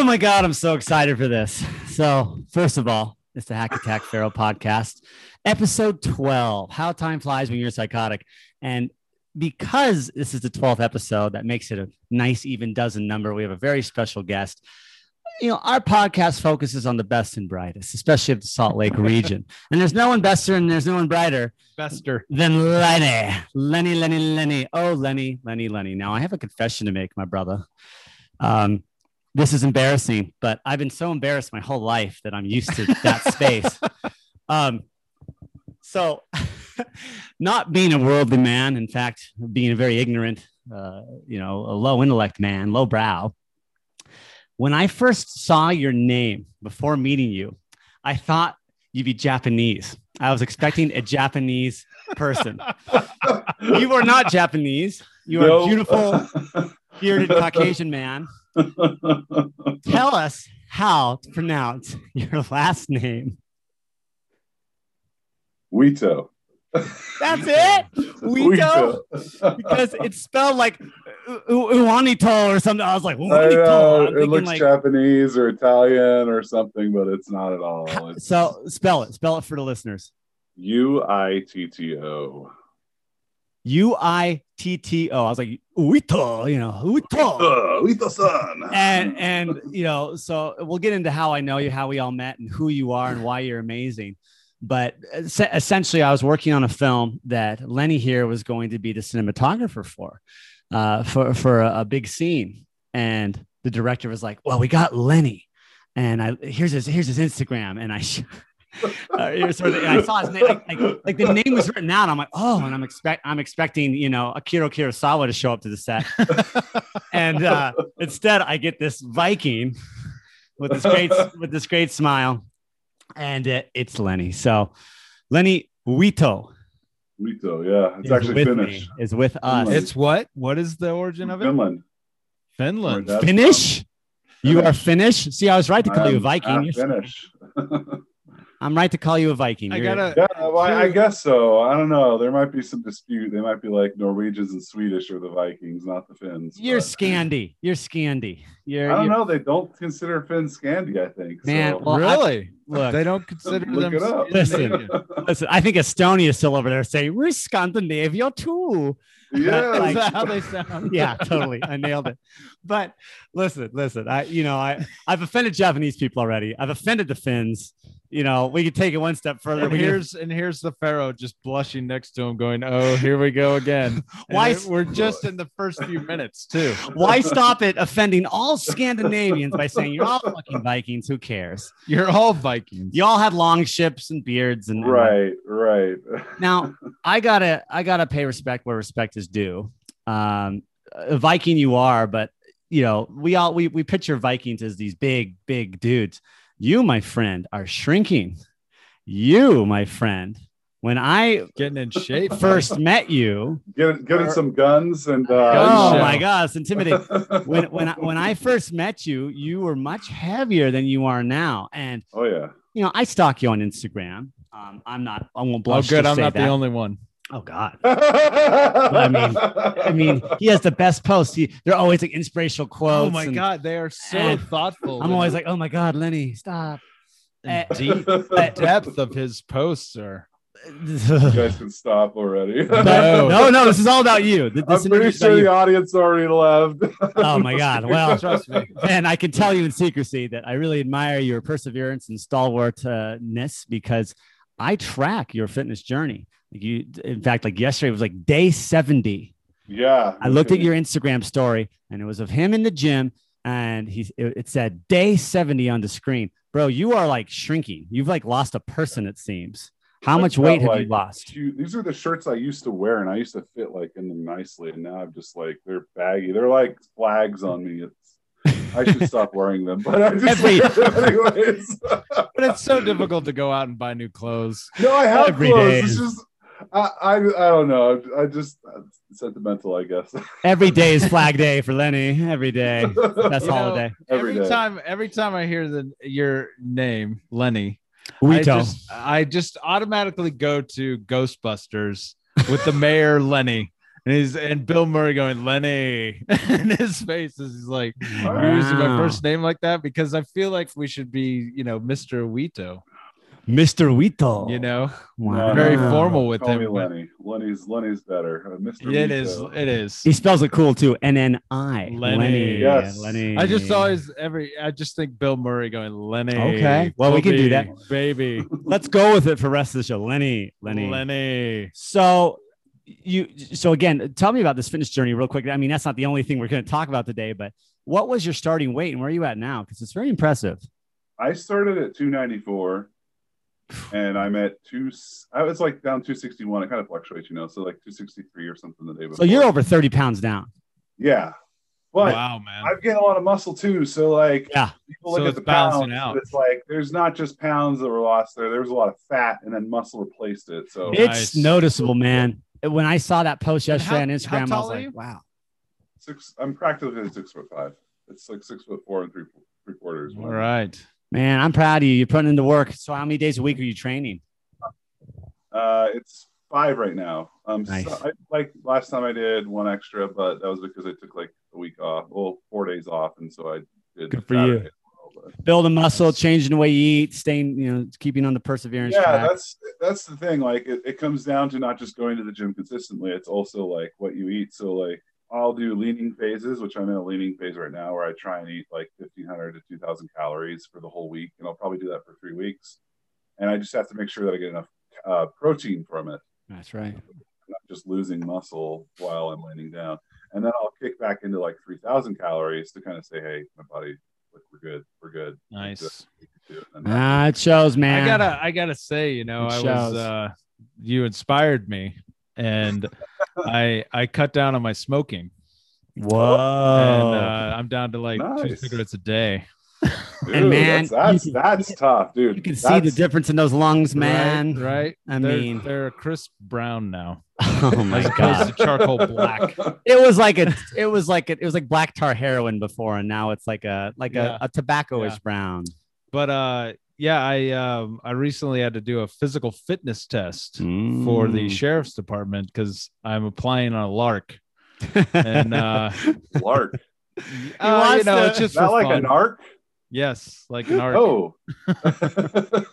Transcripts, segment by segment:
Oh my God, I'm so excited for this. So, first of all, it's the Hack Attack Pharaoh podcast, episode 12 How Time Flies When You're Psychotic. And because this is the 12th episode, that makes it a nice, even dozen number. We have a very special guest. You know, our podcast focuses on the best and brightest, especially of the Salt Lake region. And there's no one bester and there's no one brighter Bester. than Lenny. Lenny, Lenny, Lenny. Oh, Lenny, Lenny, Lenny. Now, I have a confession to make, my brother. Um, this is embarrassing, but I've been so embarrassed my whole life that I'm used to that space. Um, so, not being a worldly man, in fact, being a very ignorant, uh, you know, a low intellect man, low brow. When I first saw your name before meeting you, I thought you'd be Japanese. I was expecting a Japanese person. You are not Japanese. You are a beautiful, bearded Caucasian man. Tell us how to pronounce your last name. Wito. That's it? Wito? Because it's spelled like Uwanito or something. I was like, I Uwanito. it looks like, Japanese or Italian or something, but it's not at all. It's so spell it. Spell it for the listeners. U I T T O. U I T T O. I was like, Uito, you know, Uito. Uh, Wito-san. and and you know so we'll get into how i know you how we all met and who you are and why you're amazing but essentially i was working on a film that lenny here was going to be the cinematographer for uh for for a, a big scene and the director was like well we got lenny and i here's his here's his instagram and i uh, it was sort of- I saw his name, like, like, like the name was written out. I'm like, oh, and I'm expect, I'm expecting, you know, Akira Kurosawa to show up to the set, and uh, instead I get this Viking with this great with this great smile, and it, it's Lenny. So Lenny Wito Wito, yeah. It's actually Finnish. is with us. Finland. It's what? What is the origin of it? Finland. Finland. Where Finnish. You are Finnish. Finnish. See, I was right to call you Viking. You're- Finnish. I'm right to call you a Viking. I You're- gotta. yeah, well, I, I guess so. I don't know. There might be some dispute. They might be like Norwegians and Swedish are the Vikings, not the Finns. You're but- Scandi. You're Scandi. You're, I don't you're- know. They don't consider Finns Scandi, I think. Man, so. well, I- really? Look, they don't consider Look them. it up. Scandinavian. Listen, I think Estonia is still over there saying we're Scandinavia too. yeah, like- Is that how they sound? Yeah, totally. I nailed it. But listen, listen. I, you know, I, I've offended Japanese people already. I've offended the Finns. You know, we could take it one step further. And here's and here's the pharaoh just blushing next to him, going, "Oh, here we go again." Why- it- we're just in the first few minutes too. why stop it offending all Scandinavians by saying you're all fucking Vikings? Who cares? You're all Vikings. You all had long ships and beards and and- right, right. Now, I gotta I gotta pay respect where respect is due. Um, a Viking you are, but you know we all we we picture Vikings as these big big dudes. You, my friend, are shrinking. You, my friend, when I Getting in shape. first met you, Getting getting some guns and uh, oh show. my God, it's intimidating. When when I, when I first met you, you were much heavier than you are now, and oh yeah. you know I stalk you on Instagram. Um, I'm not. I won't blush. Oh, good. to I'm say not that. the only one. Oh God. I mean- I mean, he has the best posts. He, they're always like inspirational quotes. Oh my and god, they are so thoughtful. I'm always like, oh my God, Lenny, stop. and eh, deep but- depth of his posts are. you guys can stop already. No. no, no, this is all about you. This I'm pretty interview's about sure the audience already left. Oh my God. Well, Trust me. and I can tell you in secrecy that I really admire your perseverance and stalwartness because I track your fitness journey. Like you, in fact, like yesterday was like day 70 yeah. I looked at your Instagram story and it was of him in the gym and he it, it said day 70 on the screen. Bro, you are like shrinking. You've like lost a person it seems. How I've much weight have like, you lost? two- these are the shirts I used to wear, and I used to fit like in them nicely. And now I'm just like they're baggy. They're like flags on me. It's I should stop wearing them, but I just Every- anyways. But it's so difficult to go out and buy new clothes. no, I have Every clothes. day It's is- just I, I I don't know. I just it's sentimental, I guess. Every day is flag day for Lenny. Every day. that's You know, holiday. Every Every, day. time, every time I hear the your name, Lenny, I Wito. just, I just automatically go to Ghostbusters with the mayor Lenny And he's and Bill Murray going Lenny, and his face is he's like you're using my first name like that because I feel like we should be you know Mr. Wito, Mr. Wito. you know, Wow. very no, no. formal with Call him. me Lenny. Lenny's Lenny's better. Uh, Mr. Yeah, it is. Vito. It is. He spells it cool too. N N I. Lenny. Yes. Lenny. I just always every I just think Bill Murray going Lenny. Okay. Well, we can do that. baby. Let's go with it for rest of the show. Lenny. Lenny. Lenny. So you so again, tell me about this fitness journey real quick. I mean, that's not the only thing we're going to talk about today, but what was your starting weight and where are you at now? Because it's very impressive. I started at 294 and I'm at two. I was like down 261. It kind of fluctuates, you know. So like 263 or something the day before. So you're over 30 pounds down. Yeah. But wow, man. I've gained a lot of muscle too. So like Yeah. people look So at the balancing pounds. out. but It's like there's not just pounds that were lost there. There was a lot of fat and then muscle replaced it. So It's Nice. noticeable, man. When I saw that post yesterday how- on Instagram, I was like, you? wow. six. I'm practically six foot five. It's like six foot four and three three quarters. All right. Man, I'm proud of you. You're putting into work. So how many days a week are you training? Uh, it's five right now. Um, so Nice. I, like last time I did one extra, but that was because I took like a week off, well, four days off, and so I did. Good for you. Saturday as well, Building muscle, changing the way you eat, staying, you know, keeping on the perseverance Yeah, track. that's that's the thing. Like it, it comes down to not just going to the gym consistently. It's also like what you eat. So like I'll do leaning phases, which I'm in a leaning phase right now, where I try and eat like 1,500 to 2,000 calories for the whole week, and I'll probably do that for three weeks. And I just have to make sure that I get enough uh, protein from it. That's right. I'm not just losing muscle while I'm leaning down. And then I'll kick back into like 3,000 calories to kind of say, hey, my body, look, we're good. We're good. We're Nice. good." And Ah, it shows, man. I gotta I gotta say, you know, It I shows. was uh you inspired me and I I cut down on my smoking Whoa. and uh, I'm down to like two cigarettes a day. Dude, And man, that's that's, can- that's tough, dude. you can see the difference in those lungs, man. Right? right? I They're- mean- they're a crisp brown now. Oh my god. to charcoal black. It was like a it was like a, it was like black tar heroin before and now it's like a like Yeah. a, a tobacco-ish Yeah. brown. But uh yeah, I um I recently had to do a physical fitness test for the Mm. sheriff's department because I'm applying on a lark. And uh, Lark. uh, you know, to- it's just Is that for like fun. a narc? Yes, like an arc. Oh.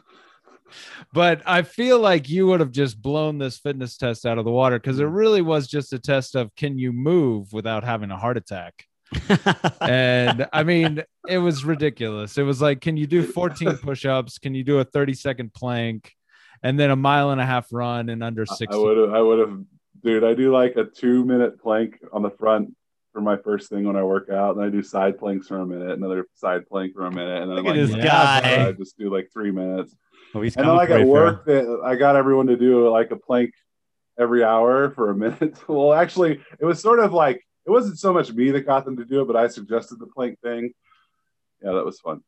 But I feel like you would have just blown this fitness test out of the water because it really was just a test of can you move without having a heart attack. And I mean, it was ridiculous. It was like, can you do 14 push-ups? Can you do a 30 second plank? And then a mile and a half run in under 60. I would have, I would have, dude. I do like a two minute plank on the front for my first thing when I work out, and I do side planks for a minute, another side plank for a minute, and then Look I'm like, this guy. I just do like three minutes. Oh, he's And then like for at you, work, that I got everyone to do like a plank every hour for a minute. well, actually, it was sort of like it wasn't so much me that got them to do it, but I suggested the plank thing. Yeah, that was fun.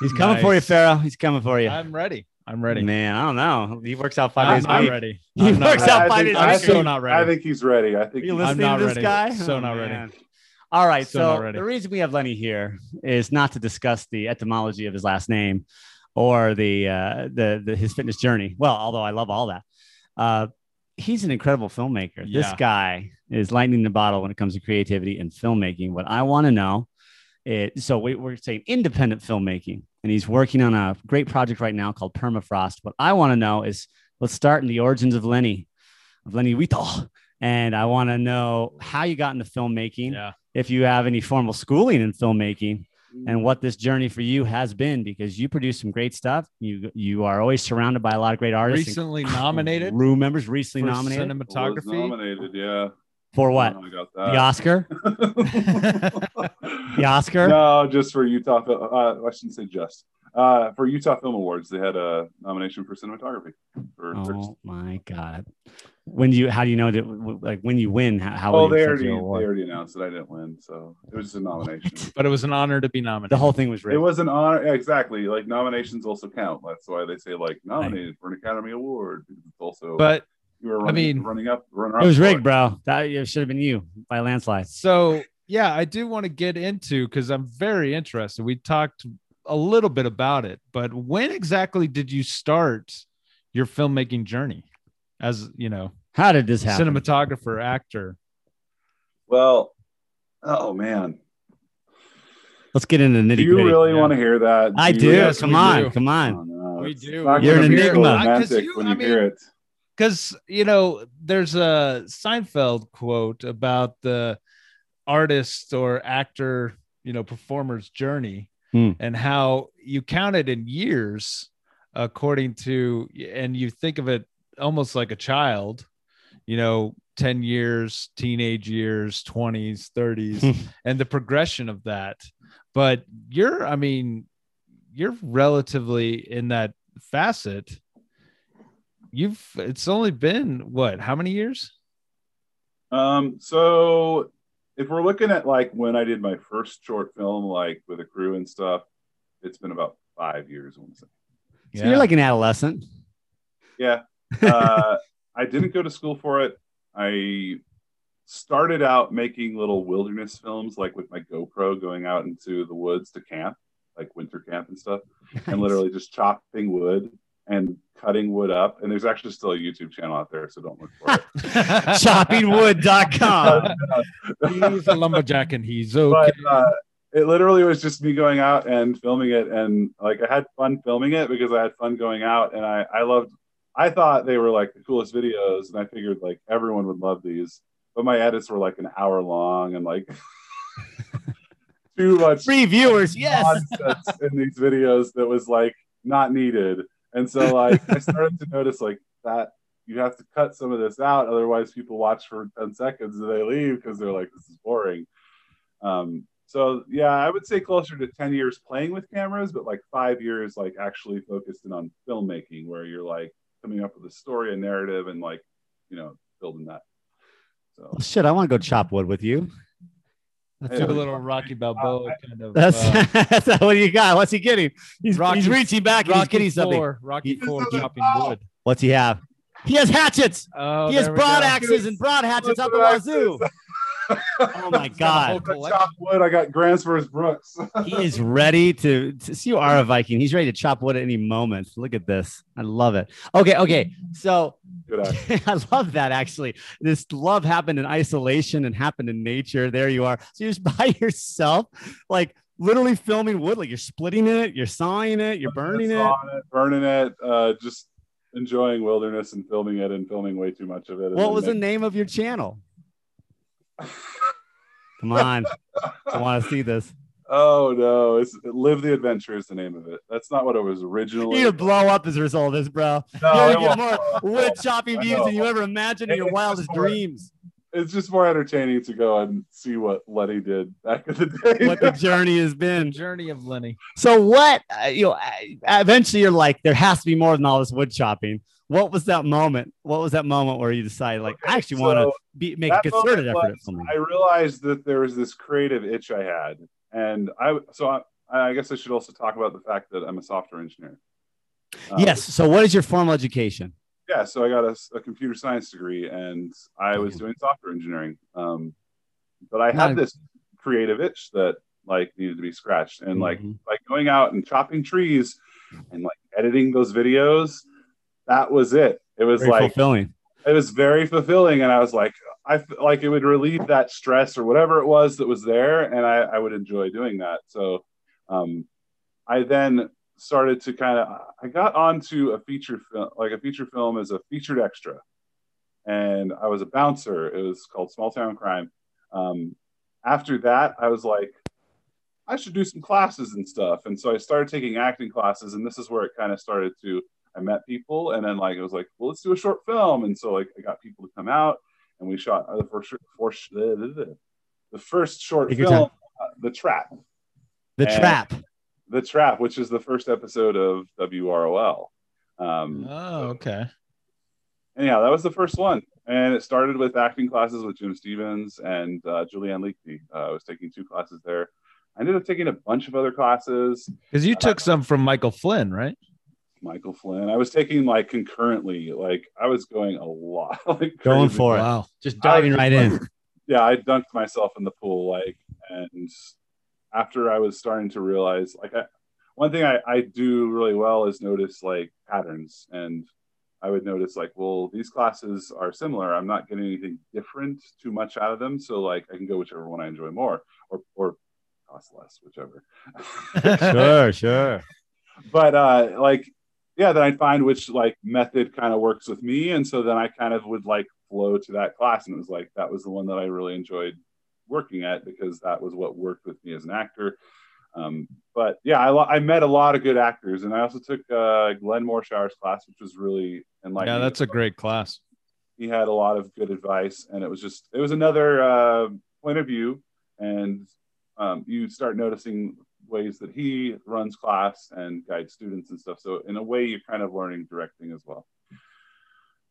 He's coming for you, Nice. Pharaoh. He's coming for you. I'm ready. I'm ready. Man, I don't know. He works out 5 I'm days a not week. ready. He I'm not works out I five think- days a I week. I'm so think- not ready. I think he's ready. I think Are you he's- listening not to this ready. guy? So Oh, not ready. All right. So So the reason we have Lenny here is not to discuss the etymology of his last name or the uh, the, the his fitness journey. Well, although I love all that, uh, he's an incredible filmmaker. This guy is lightning in the bottle when it comes to creativity and filmmaking. What I want to know is so we, we're saying independent filmmaking, and he's working on a great project right now called Permafrost. What I want to know is let's start in the origins of Lenny, of Lenny Wito. And I want to know how you got into filmmaking, Yeah. if you have any formal schooling in filmmaking, mm. and what this journey for you has been, because you produce some great stuff. You you are always surrounded by a lot of great artists. Recently nominated crew members recently for nominated was cinematography. nominated. Yeah. For what? I got The Oscar? The Oscar? No, just for Utah. Fil- Uh, I shouldn't say just. Uh, for Utah Film Awards, they had a nomination for cinematography. For first. Oh my god! When do you? How do you know that? Like when you win? How? how Oh, they already they already announced that I didn't win, so it was just a nomination. but it was an honor to be nominated. The whole thing was it rigged. was an honor, yeah, exactly. Like nominations also count. That's why they say like nominated for an Academy Award. because It's also but you were I running, mean- running up, runner It was up rigged, bro. That it should have been you by a landslide. so yeah, I do want to get into because I'm very interested. We talked a little bit about it, but when exactly did you start your filmmaking journey as you know, How did this happen? cinematographer, actor? Well, oh man, Let's get into nitty do you really yeah. want to hear that? I do. really- Yes, come on, do. come Oh, on. no, We do. not You're an enigma. romantic 'Cause you- when I you mean- hear it. Because you know there's a Seinfeld quote about the artist or actor, you know, performer's journey Hmm. and how you count it in years according to and you think of it almost like a child, you know, 10 years, teenage years, 20s, 30s, and the progression of that. But you're, I mean, you're relatively in that facet. You've, it's only been what, how many years? Um, so if we're looking at like when I did my first short film, like with a crew and stuff, it's been about five years. I want say. So you're like an adolescent. Yeah. Uh, I didn't go to school for it. I started out making little wilderness films, like with my GoPro, going out into the woods to camp, like winter camp and stuff, and literally just chopping wood and cutting wood up. And there's actually still a YouTube channel out there, so don't look for it. choppingwood.com. he's a lumberjack and he's okay. but uh, it literally was just me going out and filming it and like i had fun filming it because i had fun going out and i i loved i thought they were like the coolest videos and i figured like everyone would love these but my edits were like an hour long and like too much Free viewers, yes. in these videos that was like not needed and so like i started to notice like that you have to cut some of this out otherwise people watch for 10 seconds and they leave because they're like this is boring um, so yeah i would say closer to 10 years playing with cameras but like five years like actually focused in on filmmaking where you're like coming up with a story a narrative and like you know building that so shit, I want to go chop wood with you. That's, Do a little Rocky Balboa kind of. that's, uh, that's what do you got? What's he getting? He's, Rocky- he's reaching back and he's Rocky getting something. Four, Rocky He- Four chopping wood. What's he have? He has hatchets. Oh, he has there broad go. axes and broad hatchets out the wazoo. Oh my god. Chop wood i got Grants Gransfors Bruks He is ready to, to see you are a Viking. He's ready to chop wood at any moment. Look at this. I love it. Okay, okay. So Good eye. I love that actually. This love happened in isolation and happened in nature. There you are. So you're just by yourself, like literally filming wood, like you're splitting it, you're sawing it, you're burning it. It burning it uh, just enjoying wilderness and filming it and filming way too much of it What was the name of your channel? Come on. I want to see this. Oh no! It's Live the Adventure is the name of it. That's not what it was originally. You're blow up as a result of this, bro. No, You're it gonna get more wood chopping views than you ever imagined in your wildest more- dreams. It's just more entertaining to go and see what Lenny did back in the day. What the journey has The been. journey of Lenny. So what? Uh, you know, eventually you're like, there has to be more than all this wood chopping. What was that moment? What was that moment where you decided, like, I actually want to be make a concerted effort at was- filming? I realized that there was this creative itch I had, and I so I, I guess I should also talk about the fact that I'm a software engineer. Um, yes. So what is your formal education? yeah so i got a, a computer science degree and i was doing software engineering um, but i had this creative itch that like needed to be scratched and like Mhm. like going out and chopping trees and like editing those videos that was it it was Very like fulfilling. it was very fulfilling and i was like i like it would relieve that stress or whatever it was that was there and i, I would enjoy doing that. So um, i then started to kind of i got onto a feature film like a feature film as a featured extra. And i was a bouncer. It was called small town crime. Um, after that i was like i should do some classes and stuff. And so i started taking acting classes and this is where it kind of started to I met people, and then like it was like, well, let's do a short film, and so like I got people to come out, and we shot uh, the first, first the first short Take film, uh, The Trap, The and- trap. The Trap, which is the first episode of WROL. Um, Oh, okay. and yeah, that was the first one, and it started with acting classes with Jim Stevens and uh, Julianne Leakey. Uh, I was taking two classes there. I ended up taking a bunch of other classes. Because you took some from Michael Flynn, right? Michael Flynn. I was taking like concurrently, like I was going a lot, like Going crazy. for it. Wow. Just diving I- right in. yeah, I dunked myself in the pool, like, and after I was starting to realize, like, I, one thing I, I do really well is notice like patterns, and I would notice like, well, these classes are similar. I'm not getting anything different too much out of them. So like I can go whichever one I enjoy more or or cost less, whichever. sure, sure. But uh like yeah, then I'd find which like method kind of works with me. And so then I kind of would like flow to that class. And it was like that was the one that I really enjoyed working at because that was what worked with me as an actor. Um, but yeah, I, I, met a lot of good actors, and I also took uh, Glenn Morshower's class, which was really enlightening. Yeah, that's a great class. He had a lot of good advice, and it was just it was another uh, point of view, and um, you start noticing ways that he runs class and guides students and stuff. So in a way, you're kind of learning directing as well.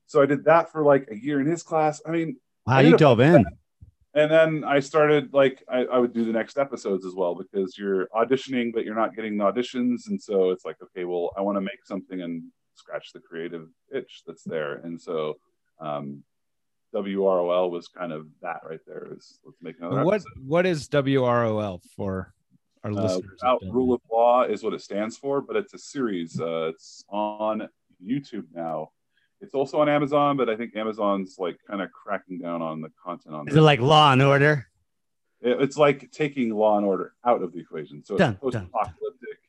So I did that for like a year in his class. I mean, wow, you dove in. And then I started like I, I, would do the next episodes as well because you're auditioning, but you're not getting the auditions, and so it's like okay, well, I want to make something and scratch the creative itch that's there, and so um, WROL was kind of that right there. Is let's make another. What episode. what is WROL for our uh, listeners? Rule of Law is what it stands for, but it's a series. Uh, it's on YouTube now it's also on Amazon, but I think Amazon's like kind of cracking down on the content on. Is it like Law and Order? it's like taking Law and Order out of the equation. So dun, it's post-apocalyptic.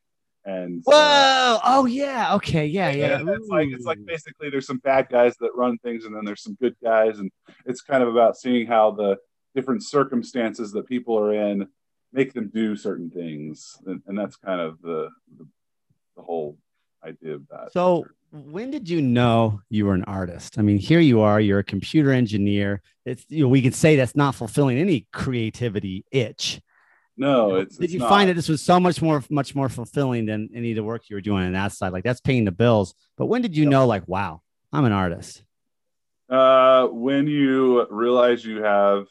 And whoa, uh, oh yeah, okay, yeah, yeah. it's like it's like basically there's some bad guys that run things, and then there's some good guys, and it's kind of about seeing how the different circumstances that people are in make them do certain things, and, and that's kind of the, the the whole idea of that. So when did you know you were an artist? I mean, here you are, you're a computer engineer. It's you know, we could say that's not fulfilling any creativity itch. No, it's did it's you not. find that this was so much more much more fulfilling than any of the work you were doing on that side? Like that's paying the bills. But when did you know, like, wow, I'm an artist? Uh when you realize you have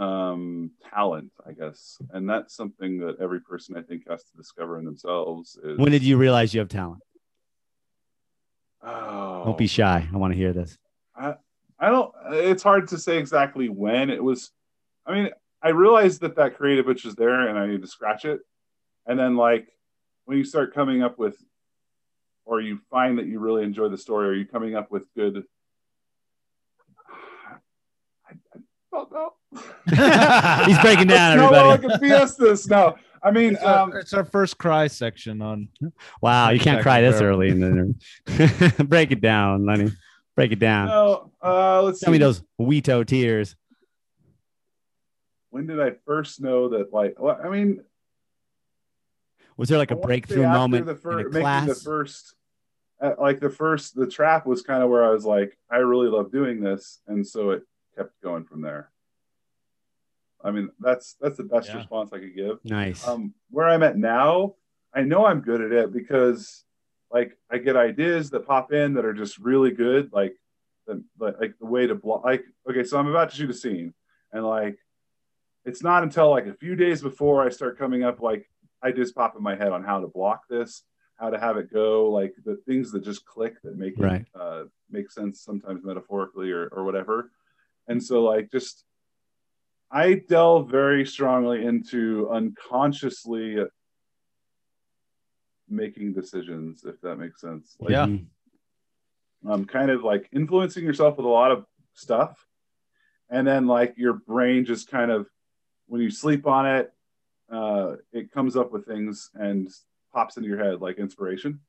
um talent, I guess. And that's something that every person I think has to discover in themselves is when did you realize you have talent? Oh, don't be shy. I want to hear this. I, I don't. It's hard to say exactly when it was. I mean, I realized that that creative itch is there, and I need to scratch it. And then, like, when you start coming up with, or you find that you really enjoy the story, are you coming up with good. I, I don't. He's breaking down. no, everybody. no, I can BS this. No, I mean, it's, um, our, it's, our, first cry section on. Wow, you can't cry this early in the Break it down, Lenny. Break it down. No, uh, let's tell see. me those Wheato tears. When did I first know that? Like, well, I mean, was there like a breakthrough moment the fir- in class? The first, uh, like the first, the trap was kind of where I was like, I really love doing this, and so it kept going from there. I mean, that's that's the best yeah. response I could give. Nice. Um, where I'm at now, I know I'm good at it because like I get ideas that pop in that are just really good, like the like the way to block. Like okay, so I'm about to shoot a scene, and like it's not until like a few days before I start coming up like ideas pop in my head on how to block this, how to have it go, like the things that just click that make right. it uh, make sense sometimes metaphorically or or whatever. And so like just I delve very strongly into unconsciously making decisions, if that makes sense. Like, yeah. Um, kind of like influencing yourself with a lot of stuff. And then like your brain just kind of, when you sleep on it, uh, it comes up with things and pops into your head like inspiration.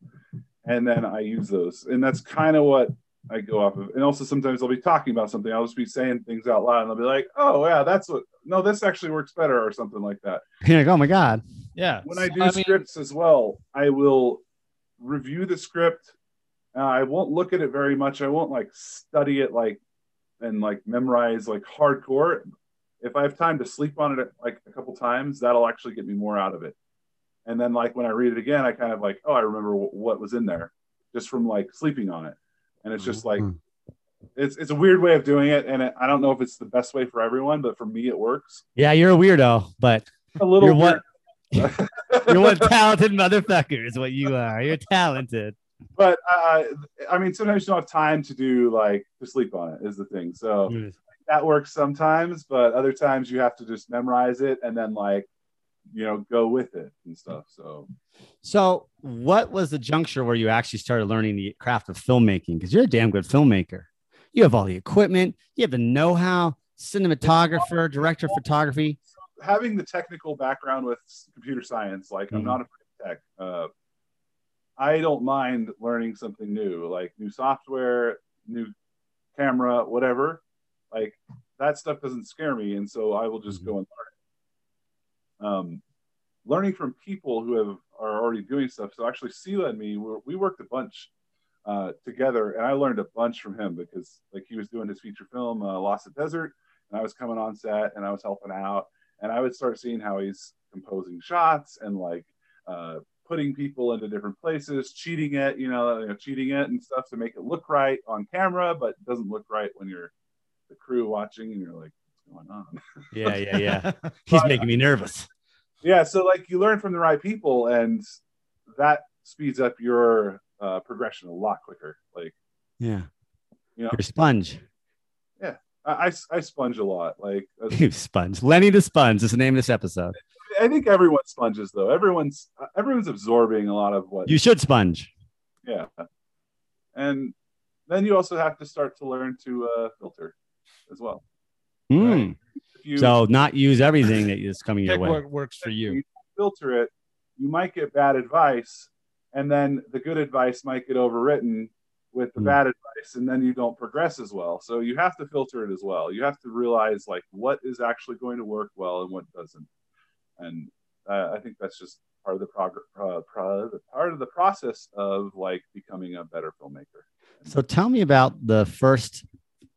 And then I use those. And that's kind of what I go off of. And also sometimes I'll be talking about something. I'll just be saying things out loud and I'll be like, oh yeah, that's what no, this actually works better or something like that. You're like, oh my God. Yeah. When I do I scripts mean... as well, I will review the script. Uh, I won't look at it very much. I won't like study it like and like memorize like hardcore. If I have time to sleep on it like a couple times, that'll actually get me more out of it. And then like when I read it again, I kind of like, oh, I remember w- what was in there just from like sleeping on it and it's just like mm-hmm. it's it's a weird way of doing it, and it, I don't know if it's the best way for everyone, but for me, it works. Yeah, you're a weirdo, but a little. You're what? you're one talented motherfucker is what you are. You're talented. But uh, I mean, sometimes you don't have time to do like to sleep on it. Is the thing. So mm. that works sometimes, but other times you have to just memorize it and then like you know go with it and stuff. So So, what was the juncture where you actually started learning the craft of filmmaking? Because you're a damn good filmmaker. You have all the equipment, you have the know how, cinematographer, director of photography. having the technical background with computer science, like I'm Mhm. not a tech. Uh, I don't mind learning something new, like new software, new camera, whatever. Like that stuff doesn't scare me, and so I will just go and learn. Um, learning from people who have are already doing stuff. So actually, Sela and me, we worked a bunch uh, together, and I learned a bunch from him because like he was doing his feature film, uh, Lost at Desert, and I was coming on set and I was helping out, and I would start seeing how he's composing shots and like uh, putting people into different places, cheating it, you know, you know, cheating it and stuff to make it look right on camera, but doesn't look right when you're the crew watching and you're like, going on? Yeah, yeah, yeah. He's making me nervous. yeah, so like you learn from the right people, and that speeds up your uh, progression a lot quicker. Like Yeah. You know? You're a sponge. I, I, I sponge a lot. Like uh, You sponge. Lenny the Sponge is the name of this episode. I think everyone sponges though. Everyone's everyone's absorbing a lot of what You should sponge. yeah and then you also have to start to learn to uh, filter as well Mm. if you So not use everything that is coming your way. what works for you. filter it you might get bad advice and then the good advice might get overwritten with the Hmm. bad advice and then you don't progress as well so you have to filter it as well you have to realize like what is actually going to work well and what doesn't and uh, i think that's just part of the progress uh, pro- part of the process of like becoming a better filmmaker So tell me about the first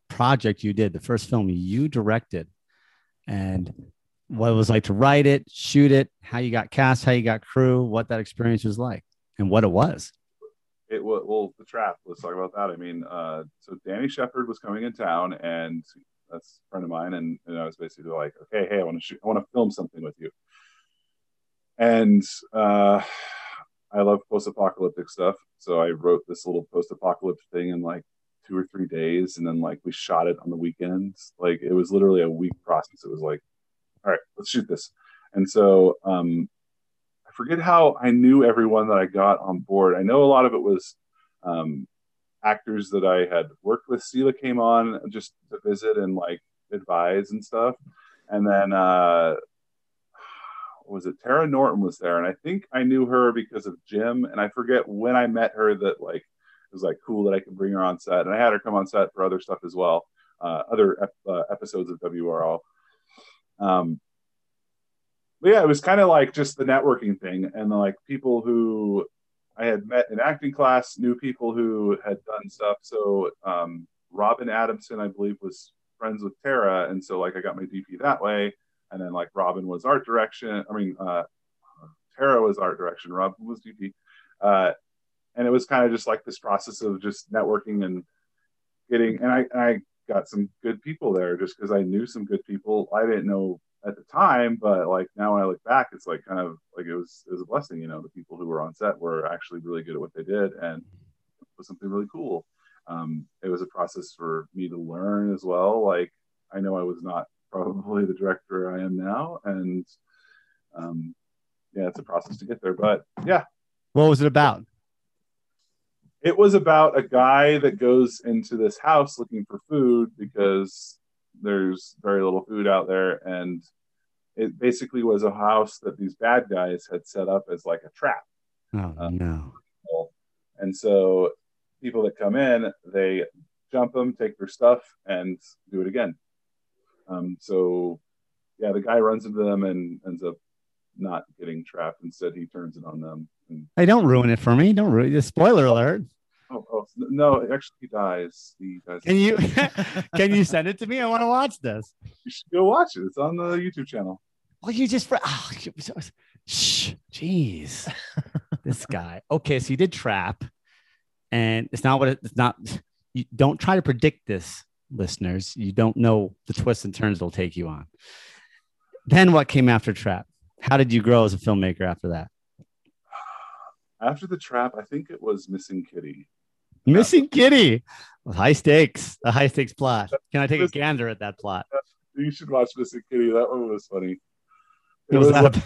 project you did, the first film you directed, and what it was like to write it, shoot it, how you got cast, how you got crew, what that experience was like, and what it was. it was well the trap let's talk about that i mean uh so danny shepard was coming in town and that's a friend of mine and, and i was basically like okay hey i want to shoot i want to film something with you and uh i love post-apocalyptic stuff so i wrote this little post-apocalyptic thing in like two or three days and then like we shot it on the weekends like it was literally a week process it was like all right let's shoot this and so um I forget how I knew everyone that I got on board. I know a lot of it was um, actors that I had worked with. Sela came on just to visit and like advise and stuff. And then, uh, was it? Tara Norton was there. And I think I knew her because of Jim. And I forget when I met her that like, was like cool that I could bring her on set. And I had her come on set for other stuff as well, uh, other ep- uh, episodes of WROL. Um, but yeah, it was kind of like just the networking thing, and like people who I had met in acting class knew people who had done stuff. So um, Robin Adamson, I believe, was friends with Tara, and so like I got my DP that way, and then like Robin was art direction. I mean, uh, Tara was art direction. Robin was DP, uh, and it was kind of just like this process of just networking and getting. And I, I got some good people there just because I knew some good people. I didn't know at the time, but like now when I look back, it's like kind of like it was it was a blessing, you know. The people who were on set were actually really good at what they did, and it was something really cool. Um, it was a process for me to learn as well. Like I know I was not probably the director I am now, and um, yeah, it's a process to get there. But yeah, What was it about? It was about a guy that goes into this house looking for food because there's very little food out there and it basically was a house that these bad guys had set up as like a trap Oh Uh, no. and so people that come in they jump them take their stuff and do it again um, so yeah the guy runs into them and ends up not getting trapped instead he turns it on them and Hey, don't ruin it for me. Don't ruin it. Spoiler alert. Oh, oh no actually he dies he dies Can you can you send it to me? I want to watch this. you should go watch it it's on the youtube channel Well, you just oh, shh, jeez, this guy. Okay, so you did trap, and it's not what it, it's not. You don't try to predict this, listeners. You don't know the twists and turns it'll take you on. Then what came after trap? How did you grow as a filmmaker after that? after the trap i think it was missing kitty Missing Kitty, high stakes, a high stakes plot. Can I take a gander at that plot? you should watch missing kitty that one was funny It was, like, it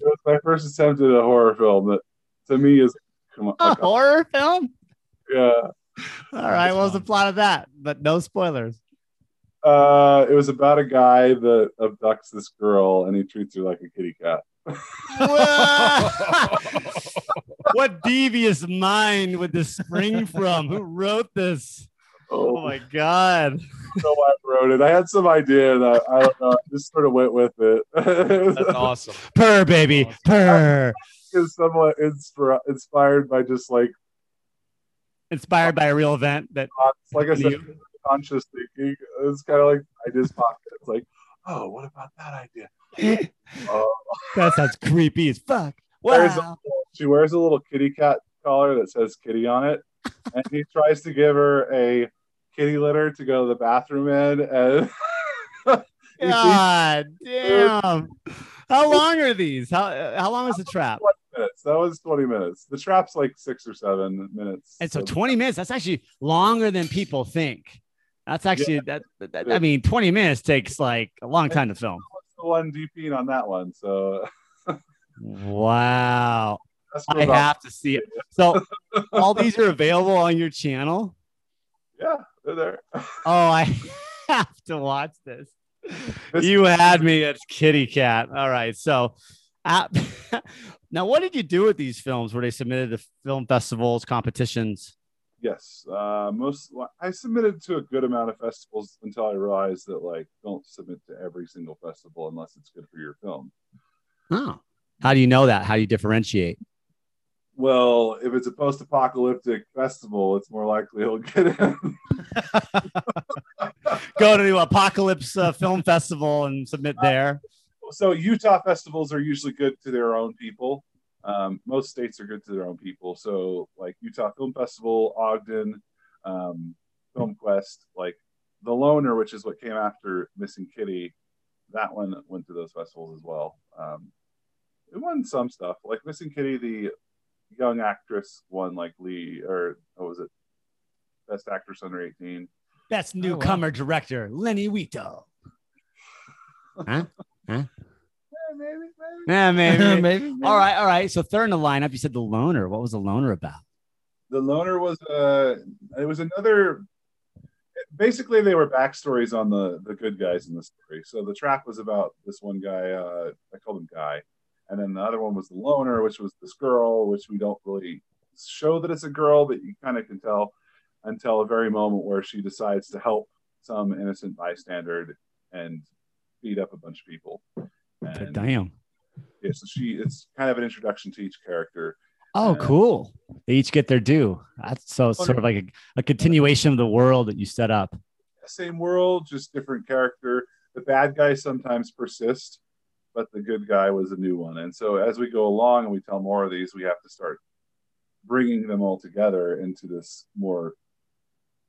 was my first attempt at a horror film that to me is come on, a horror film. yeah. All right, what was the um, plot of that? But no spoilers. Uh, it was about a guy that abducts this girl and he treats her like a kitty cat. what devious mind would this spring from? Who wrote this? Oh my god! know why I wrote it. I had some idea and I, I don't know. I just sort of went with it. That's awesome. Purr, baby, Awesome. purr. It's somewhat inspira- inspired by just like, Inspired by a real event that like I said, You- conscious thinking. It's kind of like I just popped it. It's like, oh, what about that idea? Oh, that sounds creepy as fuck. Wow. she wears a little kitty cat collar that says kitty on it and he tries to give her a kitty litter to go to the bathroom in and God damn. How long are these? How how long is the trap? minutes that was 20 minutes the trap's like six or seven minutes And so 20 minutes, that's actually longer than people think. That's actually that, that I mean 20 minutes takes like a long time to film. One DP on that one so Wow. I have to see it. So all these are available on your channel. yeah they're there Oh, I have to watch this. This- You had me at Kitty Cat. All right. So, uh, now what did you do with these films? Were they submitted to film festivals, competitions? Yes uh most i submitted to a good amount of festivals until i realized that like don't submit to every single festival unless it's good for your film Oh, how do you know that? How do you differentiate? Well, if it's a post-apocalyptic festival, it's more likely he'll get in. Go to Apocalypse uh, Film Festival and submit there. so Utah festivals are usually good to their own people. Um, most states are good to their own people. So like Utah Film Festival, Ogden, um, Film Quest, like The Loner, which is what came after Missing Kitty, that one went to those festivals as well. Um, it won some stuff. Like Missing Kitty, the young actress won like Lee or what was it? Best actress under 18. Best newcomer director, Lenny Wito. Huh? Eh, maybe, maybe. Yeah, maybe. maybe. all right, all right. So third in the lineup, you said the loner. What was the loner about? the loner was uh it was another basically they were backstories on the the good guys in the story so the trap was about this one guy uh i called him guy and then the other one was the loner which was this girl which we don't really show that it's a girl but you kind of can tell until a very moment where she decides to help some innocent bystander and beat up a bunch of people and Damn. yeah, so she it's kind of an introduction to each character Oh, Uh, cool. They each get their due. That's so it's sort of like a, a continuation of the world that you set up. same world, just different character. The bad guys sometimes persist, but the good guy was a new one. And so as we go along and we tell more of these, we have to start bringing them all together into this more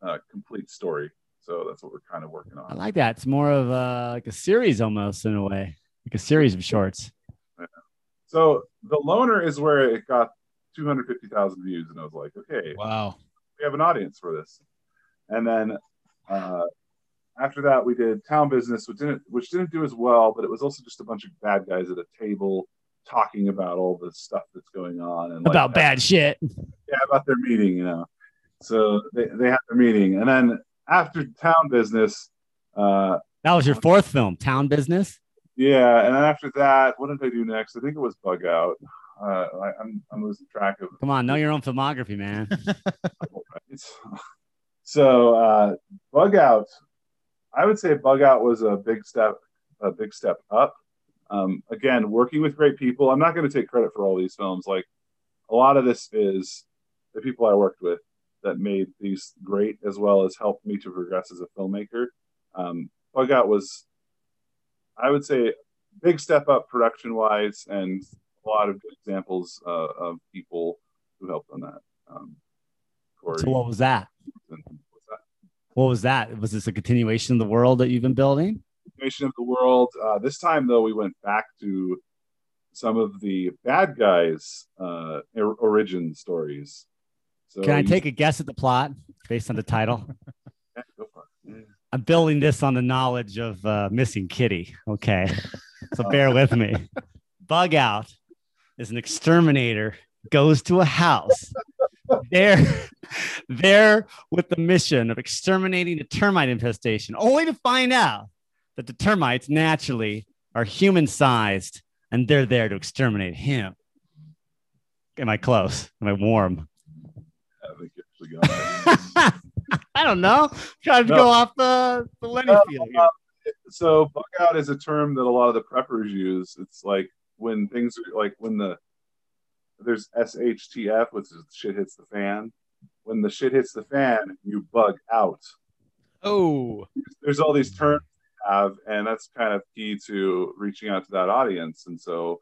uh, complete story. So that's what we're kind of working on. I like that. It's more of a, like a series almost in a way, like a series of shorts. So the loner is where it got 250,000 views, and I was like, okay, Wow. we have an audience for this. And then uh, after that, we did Town Business, which didn't which didn't do as well, but it was also just a bunch of bad guys at a table talking about all the stuff that's going on and like, About bad shit. yeah, about their meeting, you know. So they, they had their meeting, and then after Town Business, uh, That was your fourth film, Town Business. Yeah, and then after that, what did I do next? I think it was Bug Out. Uh, I, I'm I'm losing track of Come on, know your own filmography, man. So uh, bug out i would say bug out was a big step a big step up um, again working with great people i'm not going to take credit for all these films like a lot of this is the people i worked with that made these great as well as helped me to progress as a filmmaker um, bug out was i would say big step up production wise and a lot of good examples uh, of people who helped on that um, Corey, So what was that? and? What was that? Was this a continuation of the world that you've been building? Nation of the world. Uh, this time, though, we went back to some of the bad guys' uh, or- origin stories. So Can I take a guess at the plot based on the title? Yeah, go for it. Yeah. I'm building this on the knowledge of uh, Missing Kitty. Okay. So bear with me. Bug Out is an exterminator goes to a house. there, there with the mission of exterminating the termite infestation, only to find out that the termites naturally are human sized and they're there to exterminate him. Am I close? Am I warm? I think you actually got it. I don't know. Trying to No. go off the, the Lenny No, field here. uh, so bug out is a term that a lot of the preppers use. It's like when things are like when the there's SHTF, which is shit hits the fan. When the shit hits the fan, you bug out. Oh, There's all these terms we have, and that's kind of key to reaching out to that audience. And so,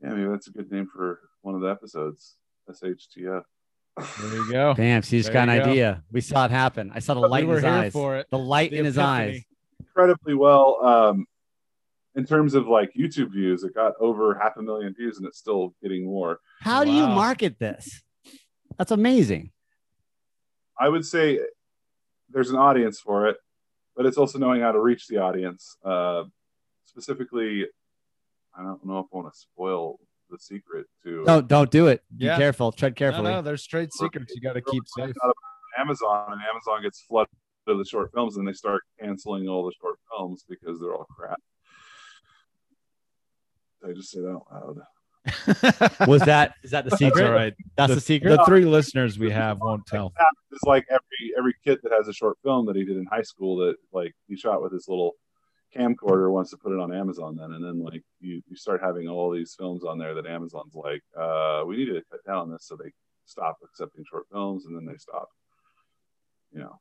yeah, maybe that's a good name for one of the episodes. SHTF. There you go. Bam, she just There got an go. idea. We saw it happen. I saw the We light in we were his eyes. for it. The light The in his eyes. Incredibly well. Um, in terms of like YouTube views, it got over half a million views, and it's still getting more. How do you market this? That's amazing. I would say there's an audience for it, but it's also knowing how to reach the audience. Uh, specifically, I don't know if I want to spoil the secret to Don't don't do it. Be Yeah. careful. Tread carefully. no, there's trade secrets you got to keep safe. Amazon, and Amazon gets flooded with the short films, and they start canceling all the short films because they're all crap. Did I just say that out loud? Was that is that the It's secret? right. That's the, the secret. The three listeners we have won't tell. It's like every every kid that has a short film that he did in high school that like he shot with his little camcorder wants to put it on Amazon then and then like you you start having all these films on there that Amazon's like uh we need to cut down on this so they stop accepting short films and then they stop. You know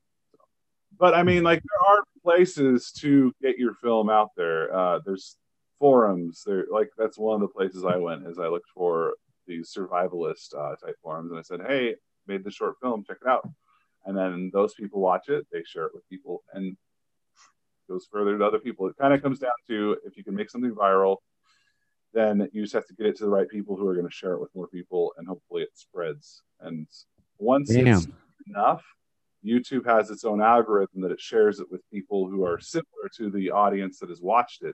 but I mean like there are places to get your film out there. Uh there's forums. There like that's one of the places I went is I looked for these survivalist uh, type forums and I said hey made the short film check it out. And then those people watch it they share it with people and goes further to other people. It kind of comes down to if you can make something viral then you just have to get it to the right people who are going to share it with more people and hopefully it spreads. And once it's enough youtube has its own algorithm that it shares it with people who are similar to the audience that has watched it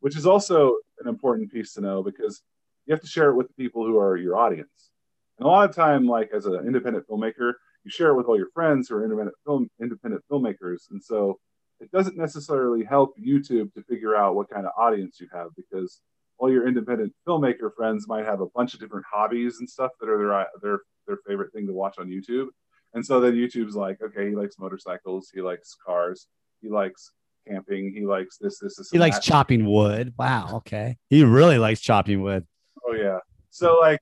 which is also an important piece to know because you have to share it with the people who are your audience. And a lot of time like as an independent filmmaker you share it with all your friends who are independent film independent filmmakers. And so it doesn't necessarily help youtube to figure out what kind of audience you have because all your independent filmmaker friends might have a bunch of different hobbies and stuff that are their uh, their their favorite thing to watch on youtube and so then youtube's like okay he likes motorcycles he likes cars he likes camping he likes this this this He likes that. chopping wood. Wow. Okay. He really likes chopping wood. Oh yeah. So like,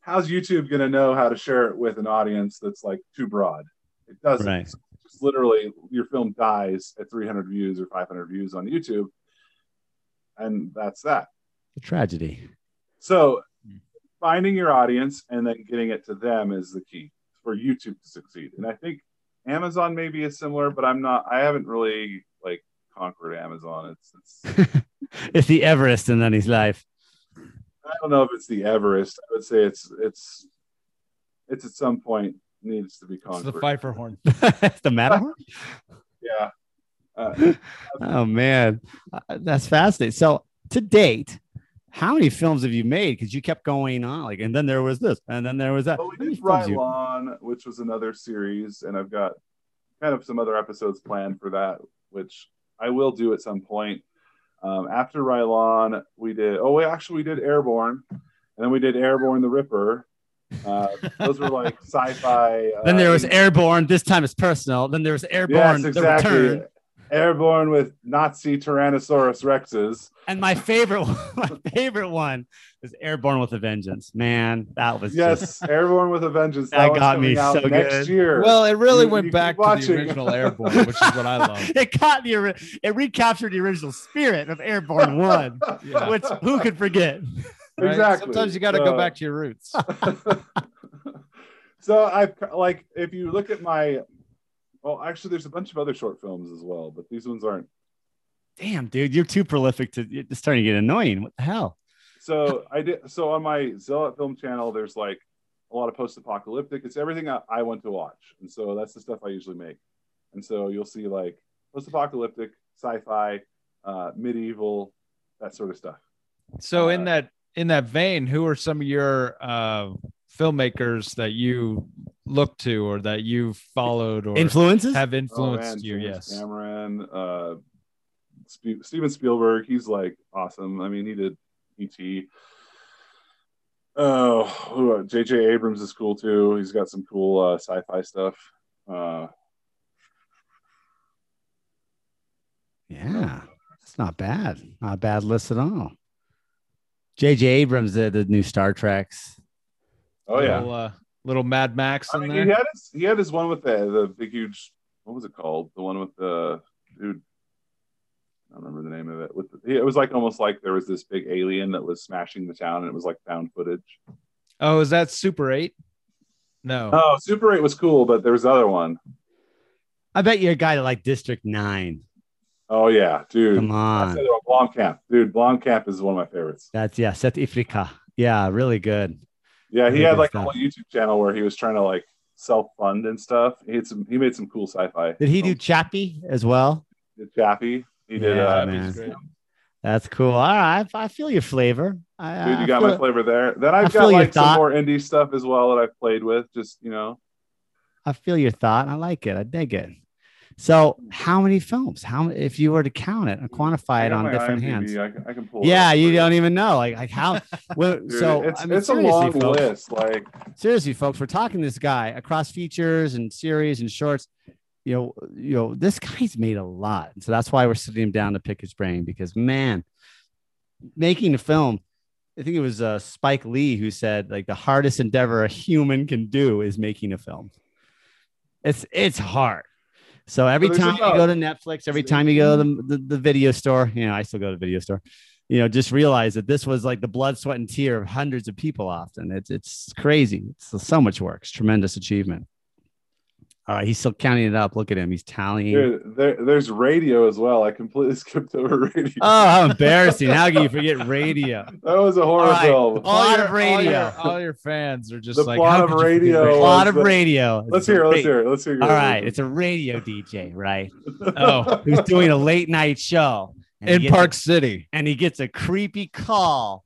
how's YouTube gonna know how to share it with an audience that's like too broad? It doesn't. Right. Just literally, your film dies at 300 views or 500 views on YouTube, and that's that. A tragedy. So finding your audience and then getting it to them is the key for YouTube to succeed. And I think Amazon maybe is similar, but I'm not. I haven't really like conquered Amazon. It's, it's It's the Everest in Lenny's life. I don't know if it's the Everest. I would say it's it's it's at some point needs to be It's the Pfeiffer horn. the Matterhorn. Yeah. Uh, Oh man, Uh, that's fascinating. So to date, how many films have you made? Because you kept going on, like, and then there was this, and then there was that. well, we did films you- Rylon, which was another series, and I've got kind of some other episodes planned for that, which I will do at some point. Um, after Rylon, we did. Oh, wait, actually, we did Airborne, and then we did Airborne the Ripper. Uh, those were like sci-fi. Uh, Then there was Airborne. This time it's personal. Then there was Airborne. yes, The exactly. Return. Airborne with Nazi Tyrannosaurus Rexes. And my favorite, one, my favorite one is Airborne with a Vengeance. Man, that was just- Yes, Airborne with a Vengeance. That one's got me coming out so next good. year. Well, it really You- went you back to watching. the original Airborne, which is what I love. it caught the ori- it recaptured the original spirit of Airborne One, Yeah. which who could forget? Right? Exactly. Sometimes you got to So- go back to your roots. so I like if you look at my well, actually, there's a bunch of other short films as well, but these ones aren't. Damn, dude, you're too prolific to. It's starting to get annoying. What the hell? So I did. So on my Zealot Film channel, there's like a lot of post-apocalyptic. It's everything I, I want to watch, and so that's the stuff I usually make. And so you'll see like post-apocalyptic, sci-fi, uh, medieval, that sort of stuff. So in Uh, that in that vein, who are some of your uh, filmmakers that you look to or that you've followed or Influences? have Oh, influenced man, you? James Yes. Cameron, uh, Sp- Steven Spielberg. He's like awesome. I mean, he did E.T. Oh, who- uh, J.J. Abrams is cool too. He's got some cool uh, sci-fi stuff. Uh, yeah. That's not bad. Not a bad list at all. J.J. Abrams did the new Star Treks. oh yeah, Little, uh, little Mad Max I in mean, there. he had his he had his one with the the big huge. What was it called? The one with the dude. I don't remember the name of it. With the, it was like almost like there was this big alien that was smashing the town, and it was like found footage. Oh, is that Super 8? No. Oh, Super Eight was cool, but there was the other one. I bet you're a guy that like District 9. Oh yeah, dude. Come on. That's the other. Blomkamp, dude. Blomkamp is one of my favorites. That's yeah, Set Ifrika. Yeah, really good. Yeah, he Really had like stuff. a whole YouTube channel where he was trying to like self fund and stuff. He had some. He made some cool sci-fi. Did he do films. Chappie as well? Did Chappie? He did. Yeah, uh, man. That's cool. All right, I feel your flavor. I, Dude, I you got my flavor there. Then I I've got like some more indie stuff as well that I've played with. Just you know, I feel your thought. I like it. I dig it. So, how many films? How if you were to count it and quantify it on different IMDb. hands? I can, I can. Yeah, you don't even know. Like, like how? Well, Dude, so it's I mean, it's a long folks, list. Like seriously, folks, we're talking this guy across features and series and shorts. You know, you know, this guy's made a lot, so that's why we're sitting him down to pick his brain. Because man, making a film, I think it was uh, Spike Lee who said like the hardest endeavor a human can do is making a film. It's it's hard. So every there's time you go to Netflix, every time you go to the, the, the video store, you know, I still go to the video store. You know, just realize that this was like the blood, sweat, and tear of hundreds of people. Often, it's it's crazy. It's so much work. It's tremendous achievement. All right, he's still counting it up. Look at him. He's tallying. dude, there, there's radio as well. I completely skipped over radio. Oh, how embarrassing! How can you forget radio? that was a horror All right. film. Plot your, of radio. All your, all your fans are just The like, plot how of could you forget radio. radio? Plot was of the- radio. Let's It's a hear. it, Let's hear. it, Let's hear. your All right, it's a radio DJ, right? Oh. Who's doing a late night show in gets a- Park City. and he gets a creepy call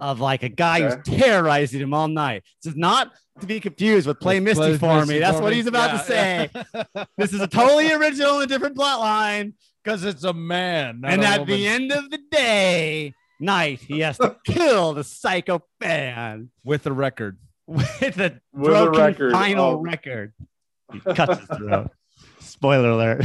of like a guy Okay. who's terrorizing him all night. This is not to be confused with Play Misty Play for Misty me. That's what he's about to say. yeah. This is a totally original and different plot line. Because it's a man. not and a at woman. the end of the day, night, he has to kill the psycho fan with a record. with a With a broken record. final Oh. record. He cuts his throat. Spoiler alert.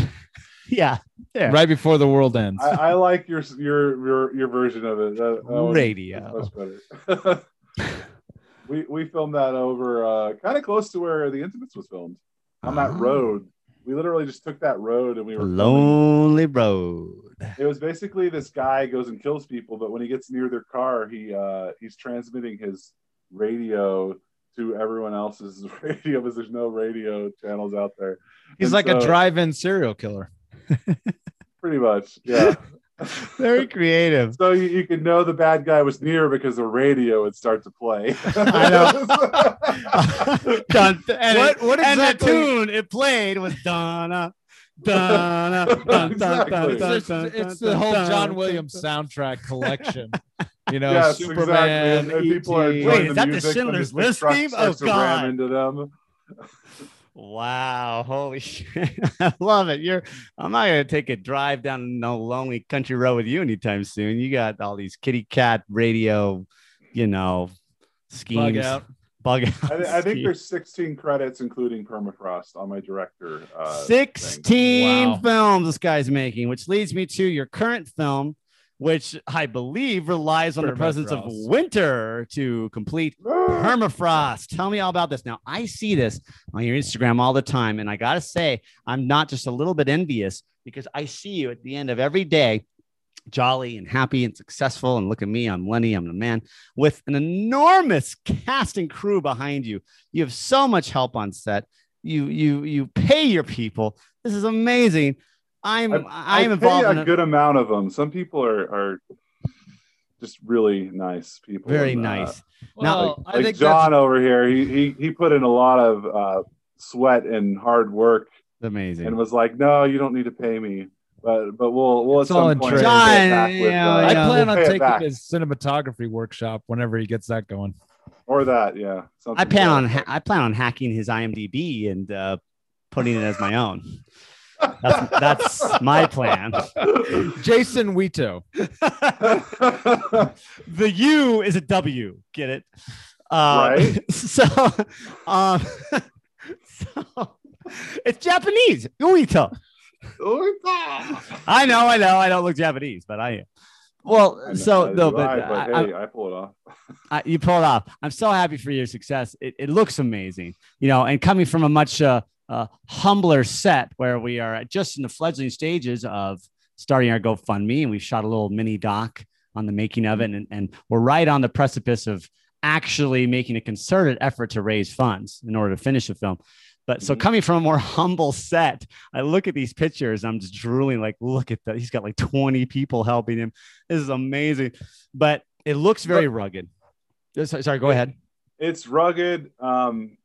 yeah. There. Right before the world ends. I, I like your your your your version of it. That, that Radio. much better. we we filmed that over uh, kind of close to where the Intimates was filmed on that Ah. road. We literally just took that road and we A were filming. lonely road. It was basically this guy goes and kills people, but when he gets near their car, he uh, he's transmitting his radio to everyone else's radio because there's no radio channels out there. He's And like a drive-in serial killer. Pretty much, yeah. Very creative. So you, you could know the bad guy was near because the radio would start to play. I Dun, and What- it- what and the tune it played was Donna. Donna, dun, dun, Exactly. dun, It's, dun, it's- dun, it's dun, the whole dun, John Williams dun. soundtrack collection. You know, yes, Superman. exactly. And, and people are E.T.. enjoying Wait, is that the music when Schindler's this big List theme? Oh, to ram God. into them. Wow, holy shit. I love it. You're I'm not gonna take a drive down no lonely country road with you anytime soon. You got all these kitty cat radio, you know, schemes. Bug out. Bug out. I, thi- I think there's 16 credits, including Permafrost, on my director. Uh, 16 Wow. films this guy's making, which leads me to your current film, which I believe relies on the presence of winter to complete thing. permafrost. Tell me all about this. Now, I see this on your Instagram all the time, and I got to say, I'm not just a little bit envious because I see you at the end of every day. Jolly and happy and successful. And look at me, I'm Lenny, I'm the man with an enormous cast and crew behind you. You have so much help on set. You you you pay your people. This is amazing. I'm I, I'm I pay involved a in a, good amount of them. Some people are, are just really nice people. very and, uh, nice. Now- Well, like I think John that's, over here, he, he he put in a lot of uh, sweat and hard work, Amazing. and was like, "No, you don't need to pay me." but but we'll we'll It's at all some in point trade. John, back with, yeah, uh, I plan we'll on taking back. his cinematography workshop whenever he gets that going. or that. Yeah, something I plan like on ha- I plan on hacking his IMDb and uh, putting it as my own. That's that's my plan. Jason Wito. the U is a W. Get it? Uh, Right. So, um, so it's Japanese. Uito. I know, I know, I don't look Japanese, but I am. Well, I know, so no, do but I, I- but hey, I pull it off. I, you pull it off. I'm so happy for your success. It, it looks amazing, you know, and coming from a much uh, uh, humbler set where we are just in the fledgling stages of starting our GoFundMe, and we shot a little mini doc on the making of it, and, and we're right on the precipice of actually making a concerted effort to raise funds in order to finish the film. But so Mhm. coming from a more humble set, I look at these pictures, I'm just drooling, like, look at that. He's got like 20 people helping him. This is amazing. But it looks very rugged. Uh, Sorry, sorry, go ahead. It's rugged. Um,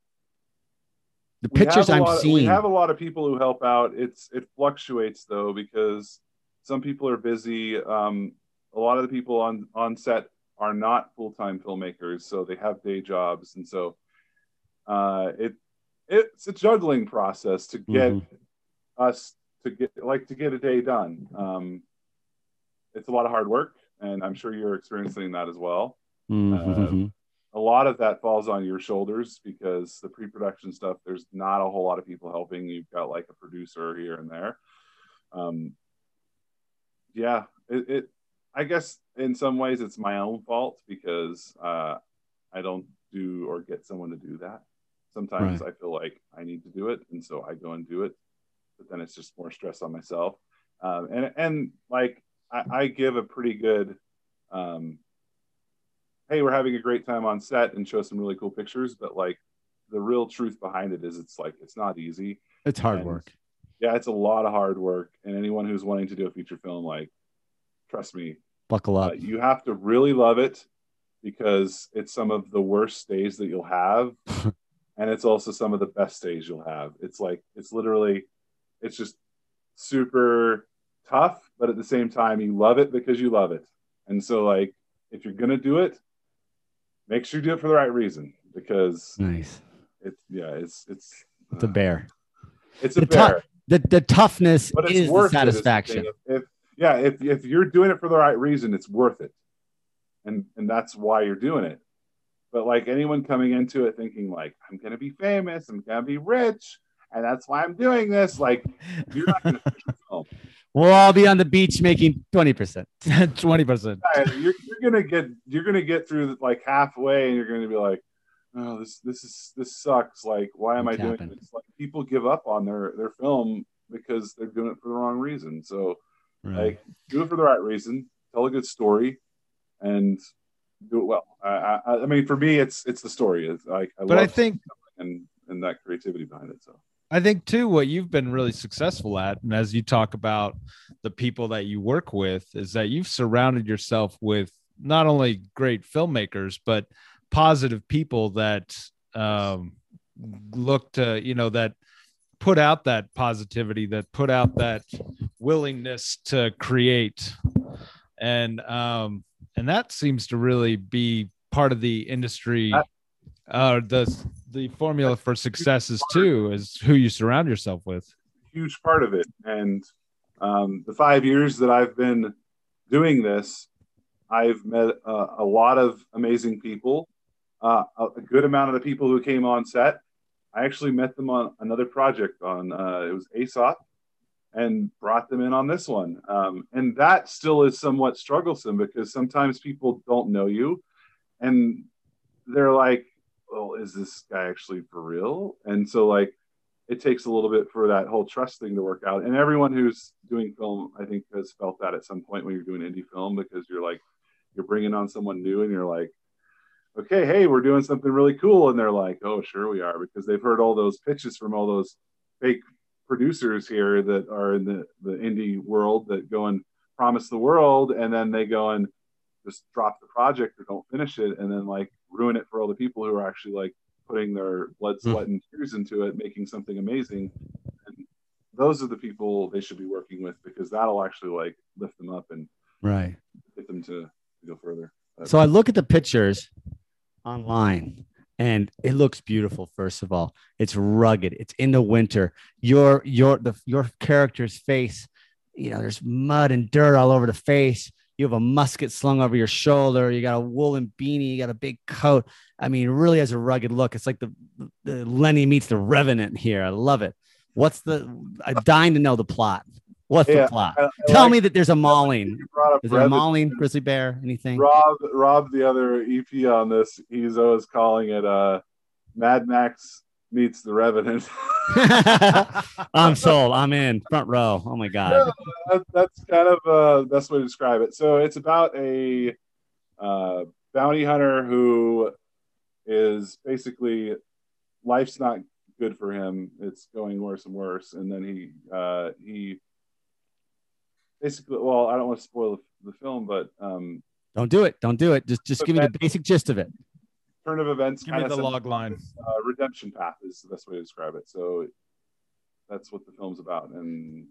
The we pictures I'm lot- seeing. We have a lot of people who help out. It's it fluctuates though because some people are busy. Um, a lot of the people on on set are not full time filmmakers, so they have day jobs, and so uh, it it's a juggling process to get Mhm. us to get like to get a day done. Um, it's a lot of hard work, and I'm sure you're experiencing that as well Mhm. A lot of that falls on your shoulders because the pre-production stuff there's not a whole lot of people helping. You've got like a producer here and there. Um yeah it, it i guess in some ways it's my own fault because uh i don't do or get someone to do that. Sometimes i feel like i need to do it and so i go and do it but then it's just more stress on myself. Um and and like i, I give a pretty good um hey, we're having a great time on set and show some really cool pictures. But like the real truth behind it is it's like it's not easy. It's hard And- work. Yeah, it's a lot of hard work. And anyone who's wanting to do a feature film, like, trust me, Buckle uh, up. you have to really love it because it's some of the worst days that you'll have. and it's also some of the best days you'll have. It's like, it's literally, it's just super tough, but at the same time, you love it because you love it. And so, like, if you're going to do it, make sure you do it for the right reason because nice. it's, yeah, it's, it's, It's a uh, bear. it's a The bear. The the toughness but it's is worth the satisfaction. thing. If, yeah, if if you're doing it for the right reason, it's worth it, and and that's why you're doing it. But like anyone coming into it thinking like I'm gonna be famous, I'm gonna be rich, and that's why I'm doing this, like you're not gonna finish the film. We'll all be on the beach making 20%. 20%. Yeah, You're, you're gonna get you're gonna get through like halfway, and you're gonna be like, oh, this this is this sucks. Like, why am What's I doing happened? this? Like, people give up on their their film because they're doing it for the wrong reason. So. Like, do it for the right reason. Tell a good story, and do it well. I, I, I mean, for me, it's it's the story. It's like, I But I think and and that creativity behind it. So I think too what you've been really successful at, and as you talk about the people that you work with, is that you've surrounded yourself with not only great filmmakers but positive people that um, look to you know that put out that positivity, that put out that willingness to create, and um, and that seems to really be part of the industry. Uh, the the formula for success is too is who you surround yourself with. huge part of it. And um, the five years that I've been doing this, I've met uh, a lot of amazing people. Uh, a good amount of the people who came on set, I actually met them on another project on uh, it was ASOP, and brought them in on this one. Um, and that still is somewhat strugglesome because sometimes people don't know you, and they're like, "Well, is this guy actually for real?" And so like it takes a little bit for that whole trust thing to work out. And everyone who's doing film, I think, has felt that at some point when you're doing indie film because you're like, you're bringing on someone new and you're like, okay, hey, we're doing something really cool. And they're like, oh, sure we are, because they've heard all those pitches from all those fake producers here that are in the, the indie world that go and promise the world. And then they go and just drop the project or don't finish it and then like ruin it for all the people who are actually like putting their blood, Hmm. sweat, and tears into it, making something amazing. And those are the people they should be working with because that'll actually like lift them up and Right. get them to, to go further. So I look at the pictures online and it looks beautiful first of all. It's rugged. It's in the winter. Your your the your character's face, you know, there's mud and dirt all over the face. You have a musket slung over your shoulder. You got a woolen beanie. You got a big coat. I mean, it really has a rugged look. It's like the, the Lenny meets the Revenant here. I love it. What's the? I'm dying to know the plot. What's Yeah, the plot? I- I Tell like me that there's a mauling. you brought up Is there a mauling grizzly bear? Anything? Rob, Rob, the other EP on this, he's always calling it uh, Mad Max meets the Revenant. I'm sold. I'm in front row. Oh my god. that, that's kind of uh, the best way to describe it. So it's about a uh, bounty hunter who is basically life's not good for him. It's going worse and worse, and then he uh, he basically. Well, I don't want to spoil the, the film, but um, Don't do it. Don't do it. Just just give me the basic gist of it. Turn of events. Give me the sends log line. uh, redemption path is the best way to describe it. So that's what the film's about. And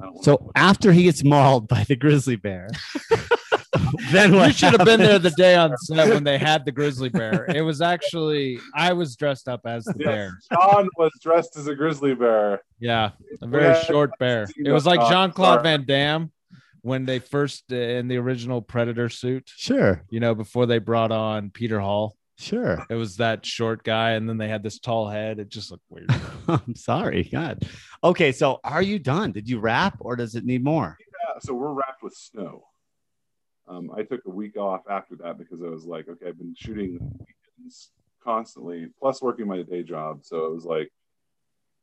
I don't So after he gets mauled by the grizzly bear, then what? You should have been there the day on set when they had the grizzly bear. It was actually I was dressed up as the Yes, bear. Sean was dressed as a grizzly bear. Yeah, a very Yeah, short bear. It was like song. Jean Claude Van Damme when they first uh, in the original Predator suit. Sure, You know, before they brought on Peter Hall, sure. it was that short guy, and then they had this tall head. It just looked weird. I'm sorry. God. Okay, so are you done? Did you wrap, or does it need more? Yeah, so we're wrapped with snow. Um, I took a week off after that because I was like, okay, I've been shooting weekends constantly, plus working my day job. So it was like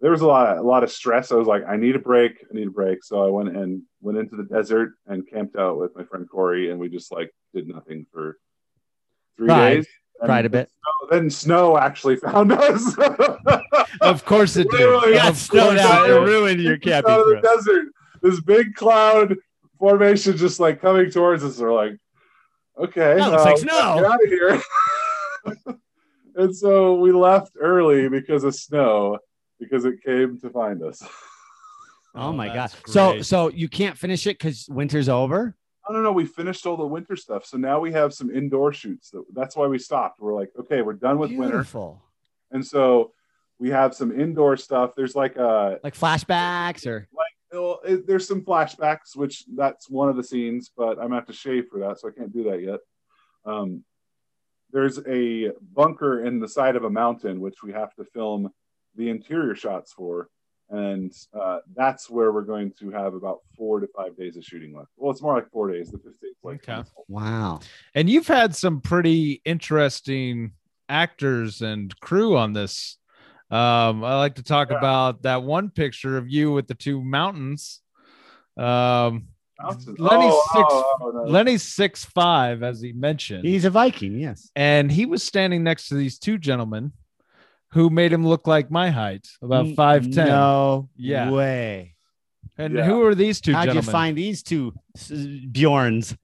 there was a lot of a lot of stress. I was like, I need a break. I need a break. So I went and went into the desert and camped out with my friend Corey, and we just like did nothing for three Cried. days. And Cried a bit. Snow, then snow actually found us. of course it did. Literally, You got Of snowed out. it It ruined your camping out of the desert. This big cloud formation just like coming towards us. We're like, okay, That looks like uh, snow. Get out of here. and so we left early because of snow, because it came to find us. Oh my god. that's So so you can't finish it because winter's over. I don't know. We finished all the winter stuff, so now we have some indoor shoots. That- That's why we stopped. We're like, okay, we're done with winter, and so we have some indoor stuff. There's like a Like flashbacks or well, it, there's some flashbacks, which that's one of the scenes, but I'm gonna have to shave for that, so I can't do that yet. Um, there's a bunker in the side of a mountain, which we have to film the interior shots for, and uh, that's where we're going to have about four to five days of shooting left. Well, it's more like four days. The fifth day, is like Okay. wow. And you've had some pretty interesting actors and crew on this. Um, I like to talk Yeah. about that one picture of you with the two mountains. Um, mountain. Lenny's oh, six- oh, oh, no. Lenny's six five, as he mentioned, He's a Viking. Yes. and he was standing next to these two gentlemen who made him look like my height, about five ten. No Yeah. way. And Yeah. who are these two How'd gentlemen? you find these two s- Bjorns?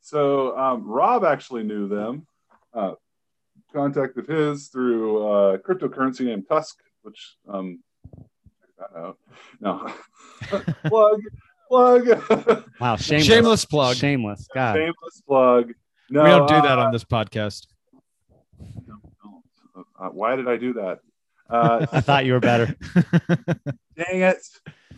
So um, Rob actually knew them. Uh, contacted his through uh, cryptocurrency named Tusk, which um, check. No, plug, plug, Wow, shameless. Shameless plug. Shameless. God. shameless plug. No, we don't do that uh, on this podcast. Don't. Uh, why did I do that? Uh, I thought you were better. dang it!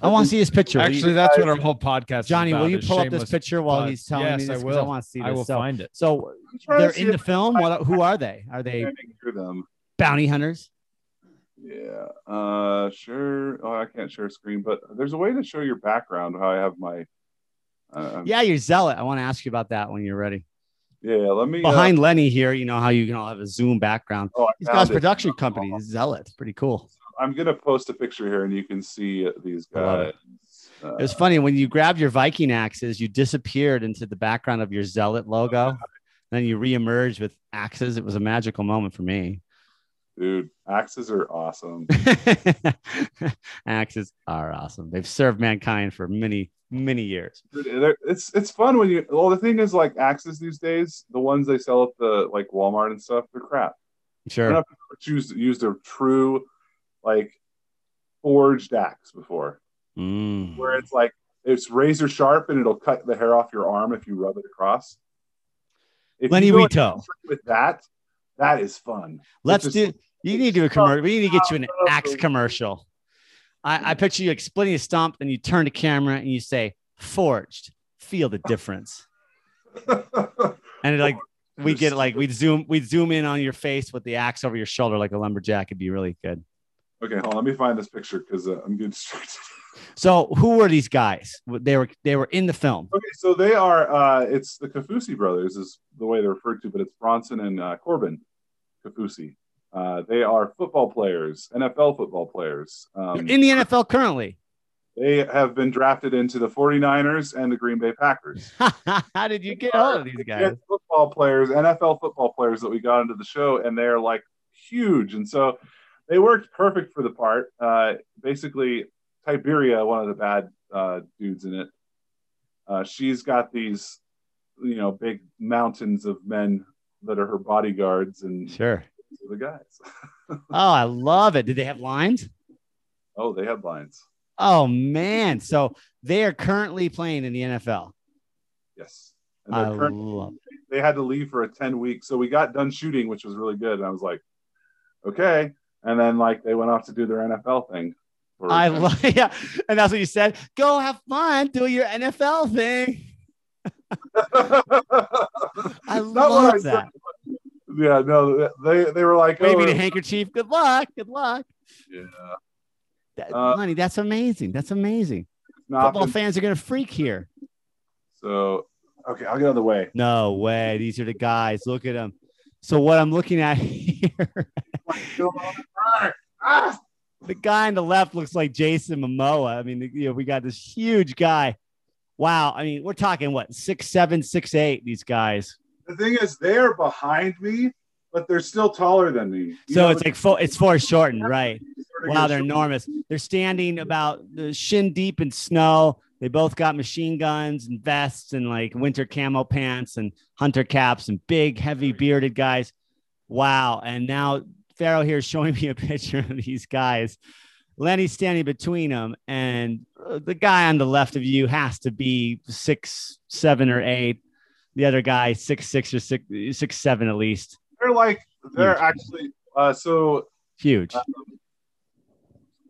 I want to see his picture. Actually, that's what our whole podcast. is Johnny, will you pull up this picture while he's telling Yes, me this? I 'Cause will. I want to see this. I will so, find it. so I'm trying to they're in the film. What? Who are they? Are they them. bounty hunters? Yeah. Uh, sure. Oh, I can't share screen, but there's a way to show your background. How I have my. Uh, Yeah, you're zealot. I want to ask you about that when you're ready. Yeah. Let me. uh, Behind Lenny here, you know how you can all have a Zoom background. oh, He's got it. production company, Zealot. Pretty cool. I'm gonna post a picture here, and you can see these I love guys. Uh, It was funny when you grabbed your Viking axes, you disappeared into the background of your Zealot logo. Then you reemerged with axes. It was a magical moment for me. Dude, axes are awesome. axes are awesome. They've served mankind for many, many years. It's it's fun when you. Well, the thing is, like axes these days, the ones they sell at the like Walmart and stuff, they're crap. Sure. Yep. Choose used a true, like, forged axe before. Mm. where it's like it's razor sharp and it'll cut the hair off your arm if you rub it across. If Lenny Wito. with that, that is fun. Let's just- do. You need to do a commercial. We need to get you an axe commercial. I, I picture you like splitting a stump, and you turn to camera and you say, "Forged, feel the difference." And it, like we get like we'd zoom we'd zoom in on your face with the axe over your shoulder like a lumberjack. It'd be really good. okay, hold on. Let me find this picture because uh, I'm getting distracted. So who were these guys? They were they were in the film. Okay, so they are. Uh, it's the Kaufusi brothers, is the way they're referred to, but it's Bronson and uh, Corbin Kaufusi. Uh, they are football players, NFL football players. Um, in the NFL currently. they have been drafted into the 49ers and the Green Bay Packers. How did you get hold of these guys? Football players, NFL football players that we got into the show, and they're like huge. And so they worked perfect for the part. Uh, basically, Tiberia, one of the bad uh, dudes in it, uh, she's got these, you know, big mountains of men that are her bodyguards, and Sure. The guys. Oh, I love it. Did they have lines? oh, they have lines. Oh man. So they are currently playing in the NFL. Yes. And I love they had to leave for a 10 week. So we got done shooting, which was really good. And I was like, okay. And then like they went off to do their NFL thing. I love yeah. And that's what you said. Go have fun, do your NFL thing. I love I said. Yeah, no, they they were like, Waving oh, a handkerchief. Good luck. Good luck. yeah, That, Uh, honey, that's amazing. That's amazing. Football been- fans are gonna freak here. so okay, I'll get out of the way. No way. These are the guys. Look at them. So what I'm looking at here, the guy on the left looks like Jason Momoa. I mean, you know, we got this huge guy. Wow. I mean, we're talking what six, seven, six, eight. These guys. The thing is, they're behind me, but they're still taller than me. You So know, it's like it's foreshortened, right? Wow, they're enormous. They're standing about the shin deep in snow. They both got machine guns and vests and like winter camo pants and hunter caps and big, heavy bearded guys. Wow. And now Pharaoh here is showing me a picture of these guys. Lenny's standing between them, and uh, the guy on the left of you has to be six, seven, or eight. The other guy, six, six, or six, six, seven at least. They're like they're Huge. actually uh, so Huge.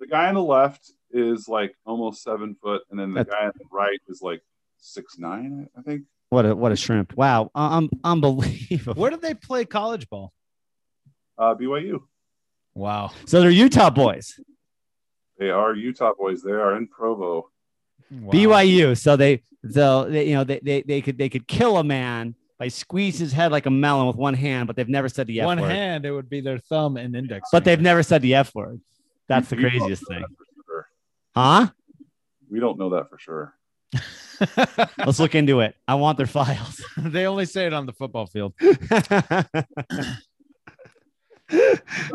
the guy on the left is like almost seven foot, and then the That's- guy on the right is like six nine, I think. What a what a shrimp! Wow, um, unbelievable. Where did they play college ball? Uh, BYU. Wow. So they're Utah boys, They are Utah boys. They are in Provo. Wow. BYU. So they, so they, you know, they, they, they could, they could kill a man by squeeze his head like a melon with one hand, but they've never said the F One word. hand, it would be their thumb and index. But they've never said the F word. That's the We don't craziest thing, sure. huh? We don't know that for sure. Let's look into it. I want their files. they only say it on the football field.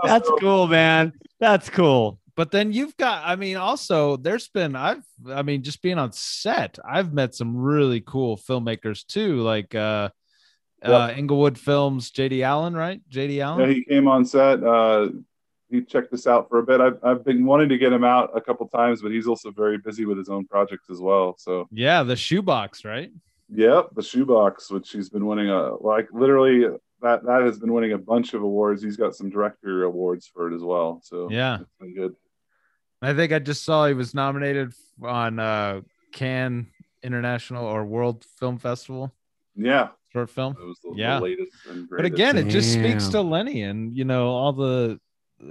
That's cool, man. That's cool. But then you've got, I mean, also there's been, I've, I mean, just being on set, I've met some really cool filmmakers too, like uh, uh, Inglewood Films, JD Allen, right? JD allen Yeah, he came on set. Uh, he checked this out for a bit. I've, I've been wanting to get him out a couple times, but he's also very busy with his own projects as well. So, Yeah, the shoebox, right? yep, the shoebox, which he's been winning a like literally that that has been winning a bunch of awards. He's got some director awards for it as well. So Yeah. good. I think I just saw he was nominated on uh, Cannes International or World Film Festival Yeah, short film. it was the, Yeah. the latest and But greatest. again, it just speaks to Lenny and you know all the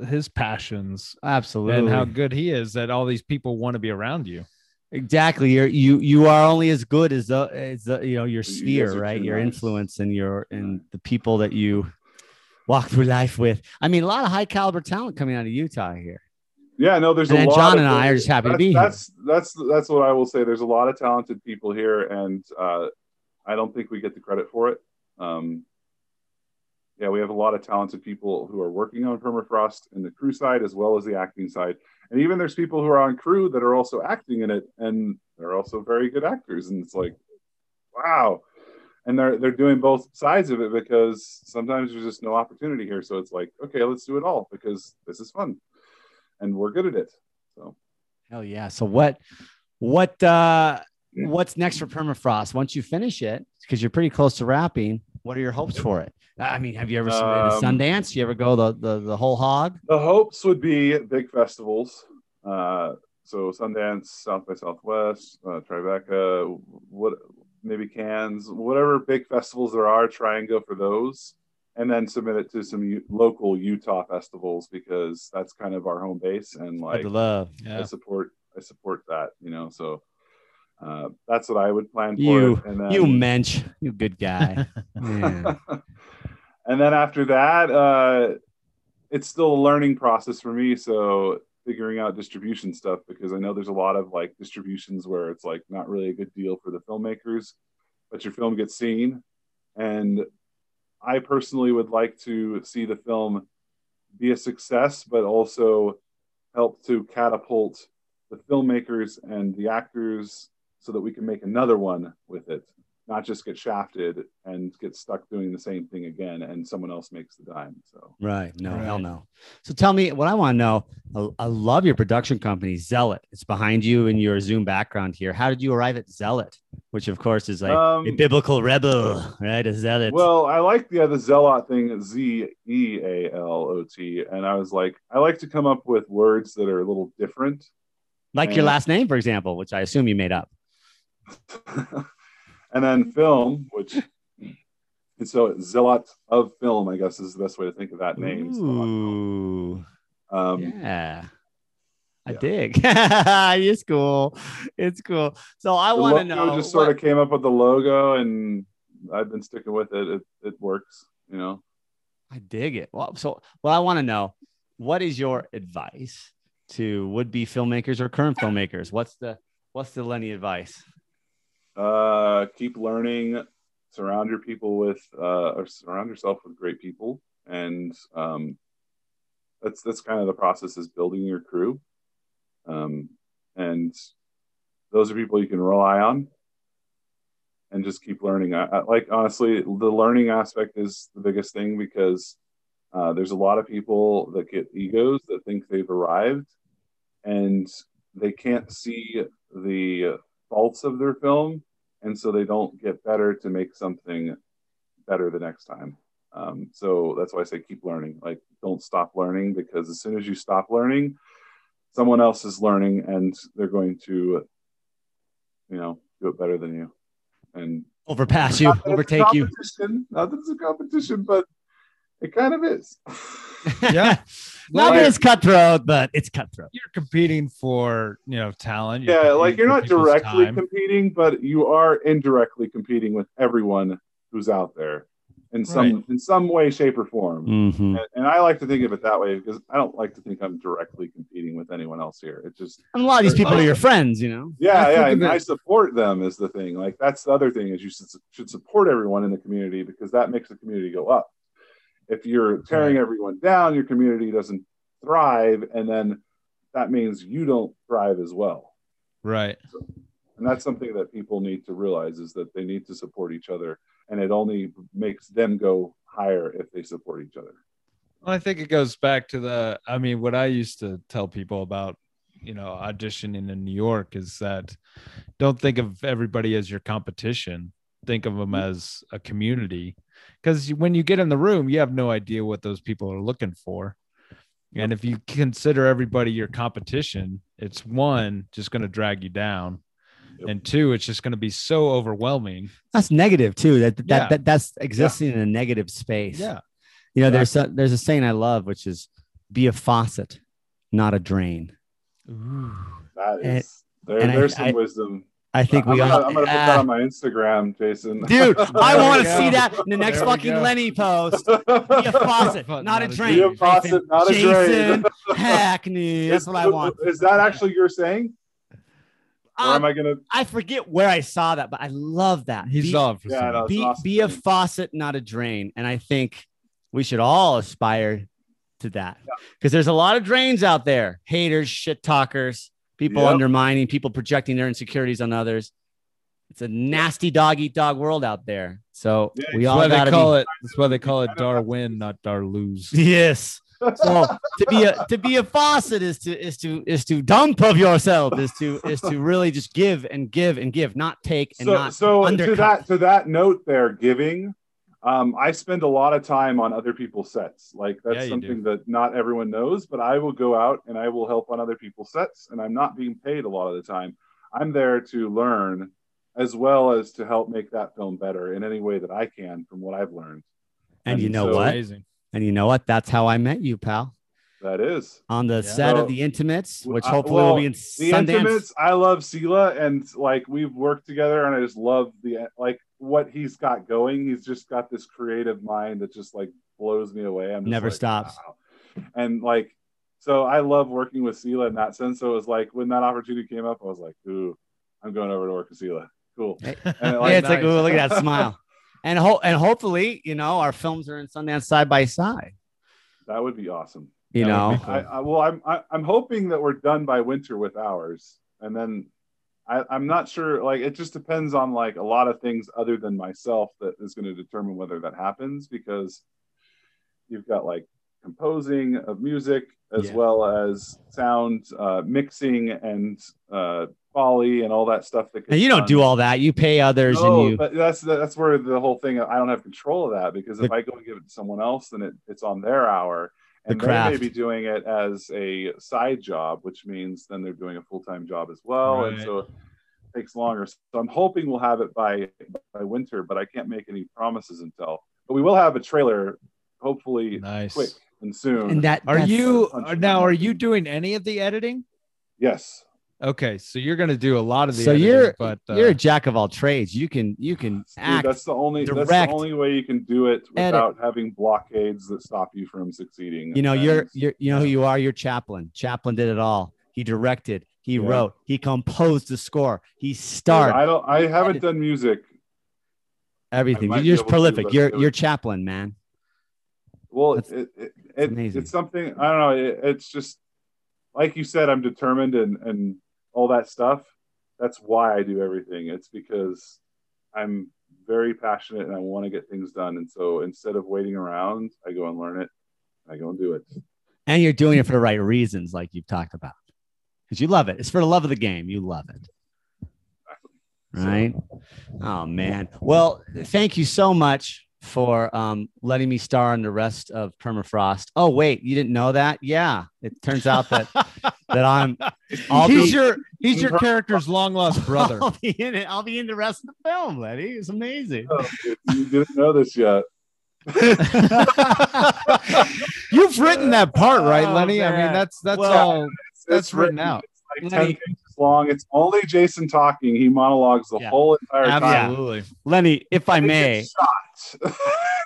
his passions Absolutely. and how good he is that all these people want to be around you. Exactly. You're you you are only as good as the as the you know your guys sphere, are right? Your nice. influence and your and the people that you walk through life with. I mean, a lot of high caliber talent coming out of Utah here. Yeah, no, there's And a lot. John and I are just happy to that's, be here. That's that's that's what I will say. There's a lot of talented people here, and uh, I don't think we get the credit for it. Um, yeah, we have a lot of talented people who are working on permafrost in the crew side as well as the acting side, and even there's people who are on crew that are also acting in it, and they're also very good actors. And it's like, wow. And they're they're doing both sides of it because sometimes there's just no opportunity here. So it's like, okay, let's do it all because this is fun and we're good at it. So Hell yeah. So what What uh, what's next for permafrost once you finish it? Because you're pretty close to wrapping. What are your hopes for it? I mean, have you ever submitted Um, Sundance? You ever go the, the the whole hog? The hopes would be big festivals. Uh, so Sundance, South by Southwest, uh, Tribeca, what maybe Cannes, whatever big festivals there are, try and go for those, and then submit it to some U- local Utah festivals because that's kind of our home base, and like the love. I support I support that, you know. So uh, that's what I would plan for. You it. And then, you mensch, you good guy. And then after that, uh, it's still a learning process for me. So figuring out distribution stuff because I know there's a lot of like distributions where it's like not really a good deal for the filmmakers, but your film gets seen. And I personally would like to see the film be a success, but also help to catapult the filmmakers and the actors so that we can make another one with it not just get shafted and get stuck doing the same thing again and someone else makes the dime so Right. No, Right. hell no. So tell me what I want to know. I, I love your production company, Zealot. It's behind you in your Zoom background here. How did you arrive at Zealot? Which, of course, is like a Um, biblical rebel, right? A zealot. well i like the the zealot thing z-e-a-l-o-t and i was like i like to come up with words that are a little different like your last name, for example, which I assume you made up. and then film which and so zealot of film i guess is the best way to think of that name Ooh, um, yeah. I yeah. dig. it's cool. It's cool. So I want to know. just sort what- of came up with the logo and i've been sticking with it it, it works you know I dig it. Well, so well, I want to know what is your advice to would-be filmmakers or current filmmakers? What's the what's the Lenny advice? Uh, keep learning. Surround your people with uh, or surround yourself with great people. And um, that's that's kind of the process is building your crew. Um, and those are people you can rely on and just keep learning. I, I, like honestly the learning aspect is the biggest thing because uh, there's a lot of people that get egos that think they've arrived and they can't see the faults of their film and so they don't get better to make something better the next time um, so that's why i say keep learning like don't stop learning because as soon as you stop learning someone else is learning and they're going to you know do it better than you and Overpass you, not that it's a overtake you. competition, not that it's a competition but it kind of is Yeah. Not Well, it's cutthroat, but it's cutthroat. You're competing for you know talent. You're yeah like you're not directly time. competing but you are indirectly competing with everyone who's out there in some Right. in some way shape or form Mhm. and, and i like to think of it that way because i don't like to think i'm directly competing with anyone else here it just And a lot of these people are your friends, you know. yeah I yeah and i support them is the thing like that's the other thing is you should, should support everyone in the community because that makes the community go up if you're tearing everyone down your community doesn't thrive and then that means you don't thrive as well Right. and that's something that people need to realize is that they need to support each other and it only makes them go higher if they support each other Well, I think it goes back to the. I mean, what I used to tell people about, you know, auditioning in New York is that don't think of everybody as your competition. Think of them mm-hmm. as a community, because when you get in the room, you have no idea what those people are looking for. And if you consider everybody your competition, it's one just going to drag you down, Yep. and two, it's just going to be so overwhelming. That's negative too. That that, Yeah. that that's existing in a negative space. Yeah. You know, there's a, there's a saying I love, which is be a faucet, not a drain. That is. And- there, and I- there's some I- wisdom I think I'm we gonna, all. I'm gonna put Ah, that on my instagram jason dude, I want to see that in the next There fucking go. Lenny post. Be a faucet, Not not a a drain. Be a faucet, not a Jason drain. Hackney. That's what I want. is that actually your saying or Um, am i gonna I forget where I saw that, but I love that. He's Be- off. Yeah, no, it's be, awesome be a faucet, not a drain. And I think we should all aspire to that because there's a lot of drains out there haters, shit talkers, people Yep. undermining, people projecting their insecurities on others. It's a nasty dog eat dog world out there. So Yeah, we all got to call be. it. That's why they call it kind of have Dar to- win, not Dar lose. Yes. So to be a to be a faucet is to is to is to dump of yourself is to is to really just give and give and give, not take and so, not so to that to that note there giving um, i spend a lot of time on other people's sets like that's Yeah, you something that not everyone knows but i will go out and i will help on other people's sets and i'm not being paid a lot of the time i'm there to learn as well as to help make that film better in any way that i can from what i've learned and you know so- what? Amazing. And you know what? That's how I met you, pal. That is On the Yeah. set So- of the Intimates, which hopefully will well, be in the Sundance. intimates i love Sela and like we've worked together and i just love the like what he's got going he's just got this creative mind that just like blows me away i'm Never like, stops. wow. and like so i love working with Sela in that sense so it was like when that opportunity came up i was like ooh i'm going over to work with Sela cool Hey, And, yeah, it's like, ooh, look at that smile. And ho- and hopefully, you know, our films are in Sundance side by side. that would be awesome You That know, cool. I, I well I'm I, I'm hoping that we're done by winter with ours and then I, I'm not sure like it just depends on like a lot of things other than myself that is going to determine whether that happens because you've got like composing of music as Yeah. well as sound uh, mixing and uh, Foley and all that stuff that and you don't gets do all that. You pay others, No, and you. but that's that's where the whole thing. I don't have control of that because if The- I go and give it to someone else, then it, it's on their hour, The and they may be doing it as a side job, which means then they're doing a full time job as well, and so it takes longer. So I'm hoping we'll have it by by winter, but I can't make any promises until. But we will have a trailer, hopefully Nice. quick and soon. and that Are you are- now? Are you doing any of the editing? yes. Okay, so you're gonna do a lot of the. So editing, you're but uh, you're a jack of all trades. You can you can Dude, act. that's the only that's the only way you can do it edit. without having blockades that stop you from succeeding. You know, you're you're you know who you are. You're Chaplin. Chaplin did it all. He directed. He Yeah. wrote. He composed the score. He starred I don't. I haven't Edit. done music. everything. You're just able to, prolific. You're it you're Chaplin, man. Well, That's- it, it, it, it's something. I don't know. It, it's just like you said. I'm determined and and all that stuff. That's why I do everything. It's because I'm very passionate and I want to get things done. And so instead of waiting around, I go and learn it. I go and do it. And you're doing it for the right reasons, like you've talked about, because you love it. It's for the love of the game. You love it. Right. Oh man. Well, thank you so much for um, letting me star in the rest of Permafrost. Oh wait, you didn't know that? Yeah. It turns out that that I'm I'll he's be- your he's your character's long lost brother. I'll be in it. I'll be in the rest of the film, Letty. It's amazing. Oh, you didn't know this yet. You've written that part, right, Oh, Lenny? I mean, that's that's Well, all. It's- That's it's written out. It's like Lenny- 10 pages long. It's only Jason talking. He monologues the Yeah. whole entire time. Absolutely. Lenny, if I may, Shot.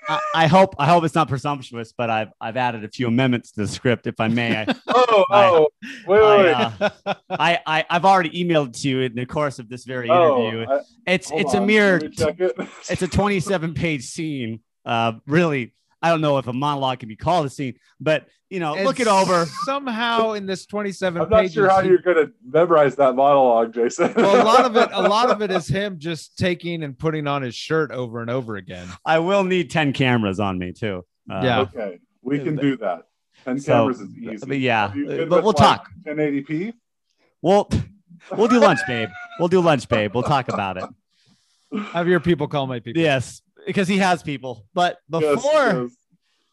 I, I hope I hope it's not presumptuous, but I've I've added a few amendments to the script. If I may, I oh, I- oh, wait, wait, I, wait. uh, I, I I've already emailed it to you in the course of this very oh, interview. It's it's a mere Let me check it. it's a 27 page scene. Uh, really, I don't know if a monologue can be called a scene, but you know, look it over. somehow in this 27 I'm not pages. sure how he- you're going to memorize that monologue, Jason. well, a lot of it, a lot of it is him just taking and putting on his shirt over and over again. I will need 10 cameras on me too. Uh, Yeah. okay, we can do that. Ten So, cameras is easy. but yeah, Are you good but we'll talk. 1080p. We'll we'll do lunch, babe. We'll do lunch, babe. We'll talk about it. Have your people call my people. Yes, because he has people. But Yes, before yes.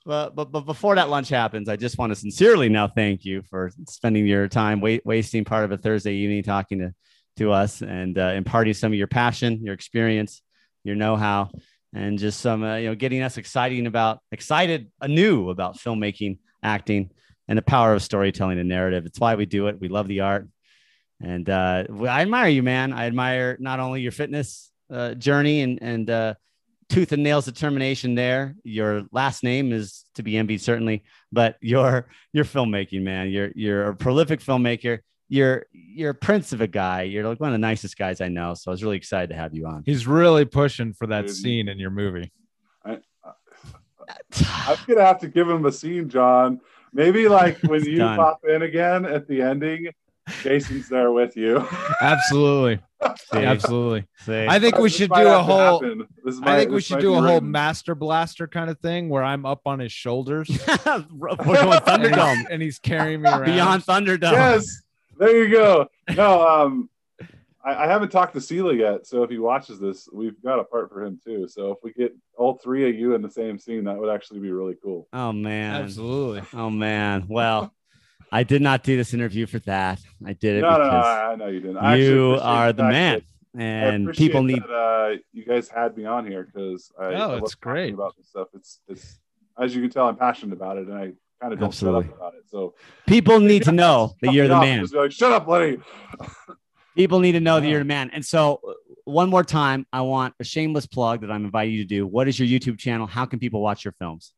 But, but but before that lunch happens, I just want to sincerely now thank you for spending your time wa- wasting part of a Thursday evening talking to to us and uh, imparting some of your passion, your experience, your know-how, and just some uh, you know getting us exciting about excited anew about filmmaking, acting, and the power of storytelling and narrative. It's why we do it. We love the art, and uh, I admire you, man. I admire not only your fitness uh, journey and and uh, tooth and nails determination there. Your last name is to be envied, certainly, but your your filmmaking, man. You're you're a prolific filmmaker. You're you're a prince of a guy. You're like one of the nicest guys I know. So I was really excited to have you on. He's really pushing for that Dude. scene in your movie. I'm gonna have to give him a scene, John. Maybe like when you done. pop in again at the ending, Jason's there with you. Absolutely. See, Absolutely. see. I think we This should do a whole happen. This I think we should do be a whole written. master blaster kind of thing where I'm up on his shoulders We're going and Thunderdome. he's, and he's carrying me around. Beyond Thunderdome. Yes, there you go. No, um, I, I haven't talked to Sela yet, so if he watches this, we've got a part for him too. So if we get all three of you in the same scene, that would actually be really cool. Oh man. Absolutely. Oh man. Well, I did not do this interview for that. I did it No, no, no, because I I know you didn't. I you are the the man, that- I and people need. that, uh, you guys had me on here because I, Oh, I love it's great. about this stuff. It's it's as you can tell, I'm passionate about it, and I kind of don't Absolutely. shut up about it. So People need to know that you're the man. Just like, shut up, Lenny. People need to know that you're the man. And so, uh, one more time, I want a shameless plug that I'm inviting you to do. What is your YouTube channel? How can people watch your films?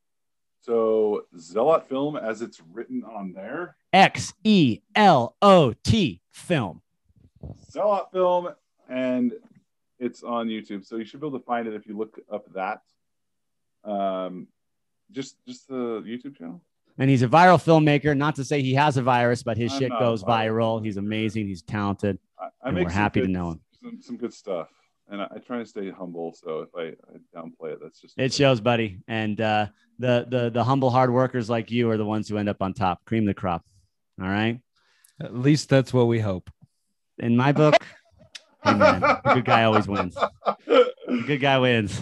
So Xelot Film, as it's written on there, X E L O T film. Xelot Film, and it's on YouTube. So you should be able to find it if you look up that. Um, just just the YouTube channel. And he's a viral filmmaker. Not to say he has a virus, but his I'm shit goes viral. viral. He's amazing. He's talented. I, I And we're happy to know him. Some, some good stuff, and I, I try to stay humble. So if I, I downplay it, that's just It shows, buddy. And uh, the the the humble hard workers like you are the ones who end up on top. Cream the crop. All right. At least that's what we hope. In my book, amen. The good guy always wins. The good guy wins.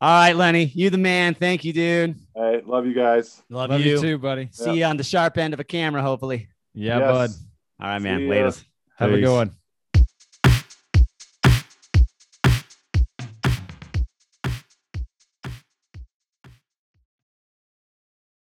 All right, Lenny, you the man. Thank you, dude. Hey, love you guys. Love, Love you. you too, buddy. See you on the sharp end of a camera, hopefully. Yeah, Yes. bud. All right, man. See ya. Latest. Have a good one.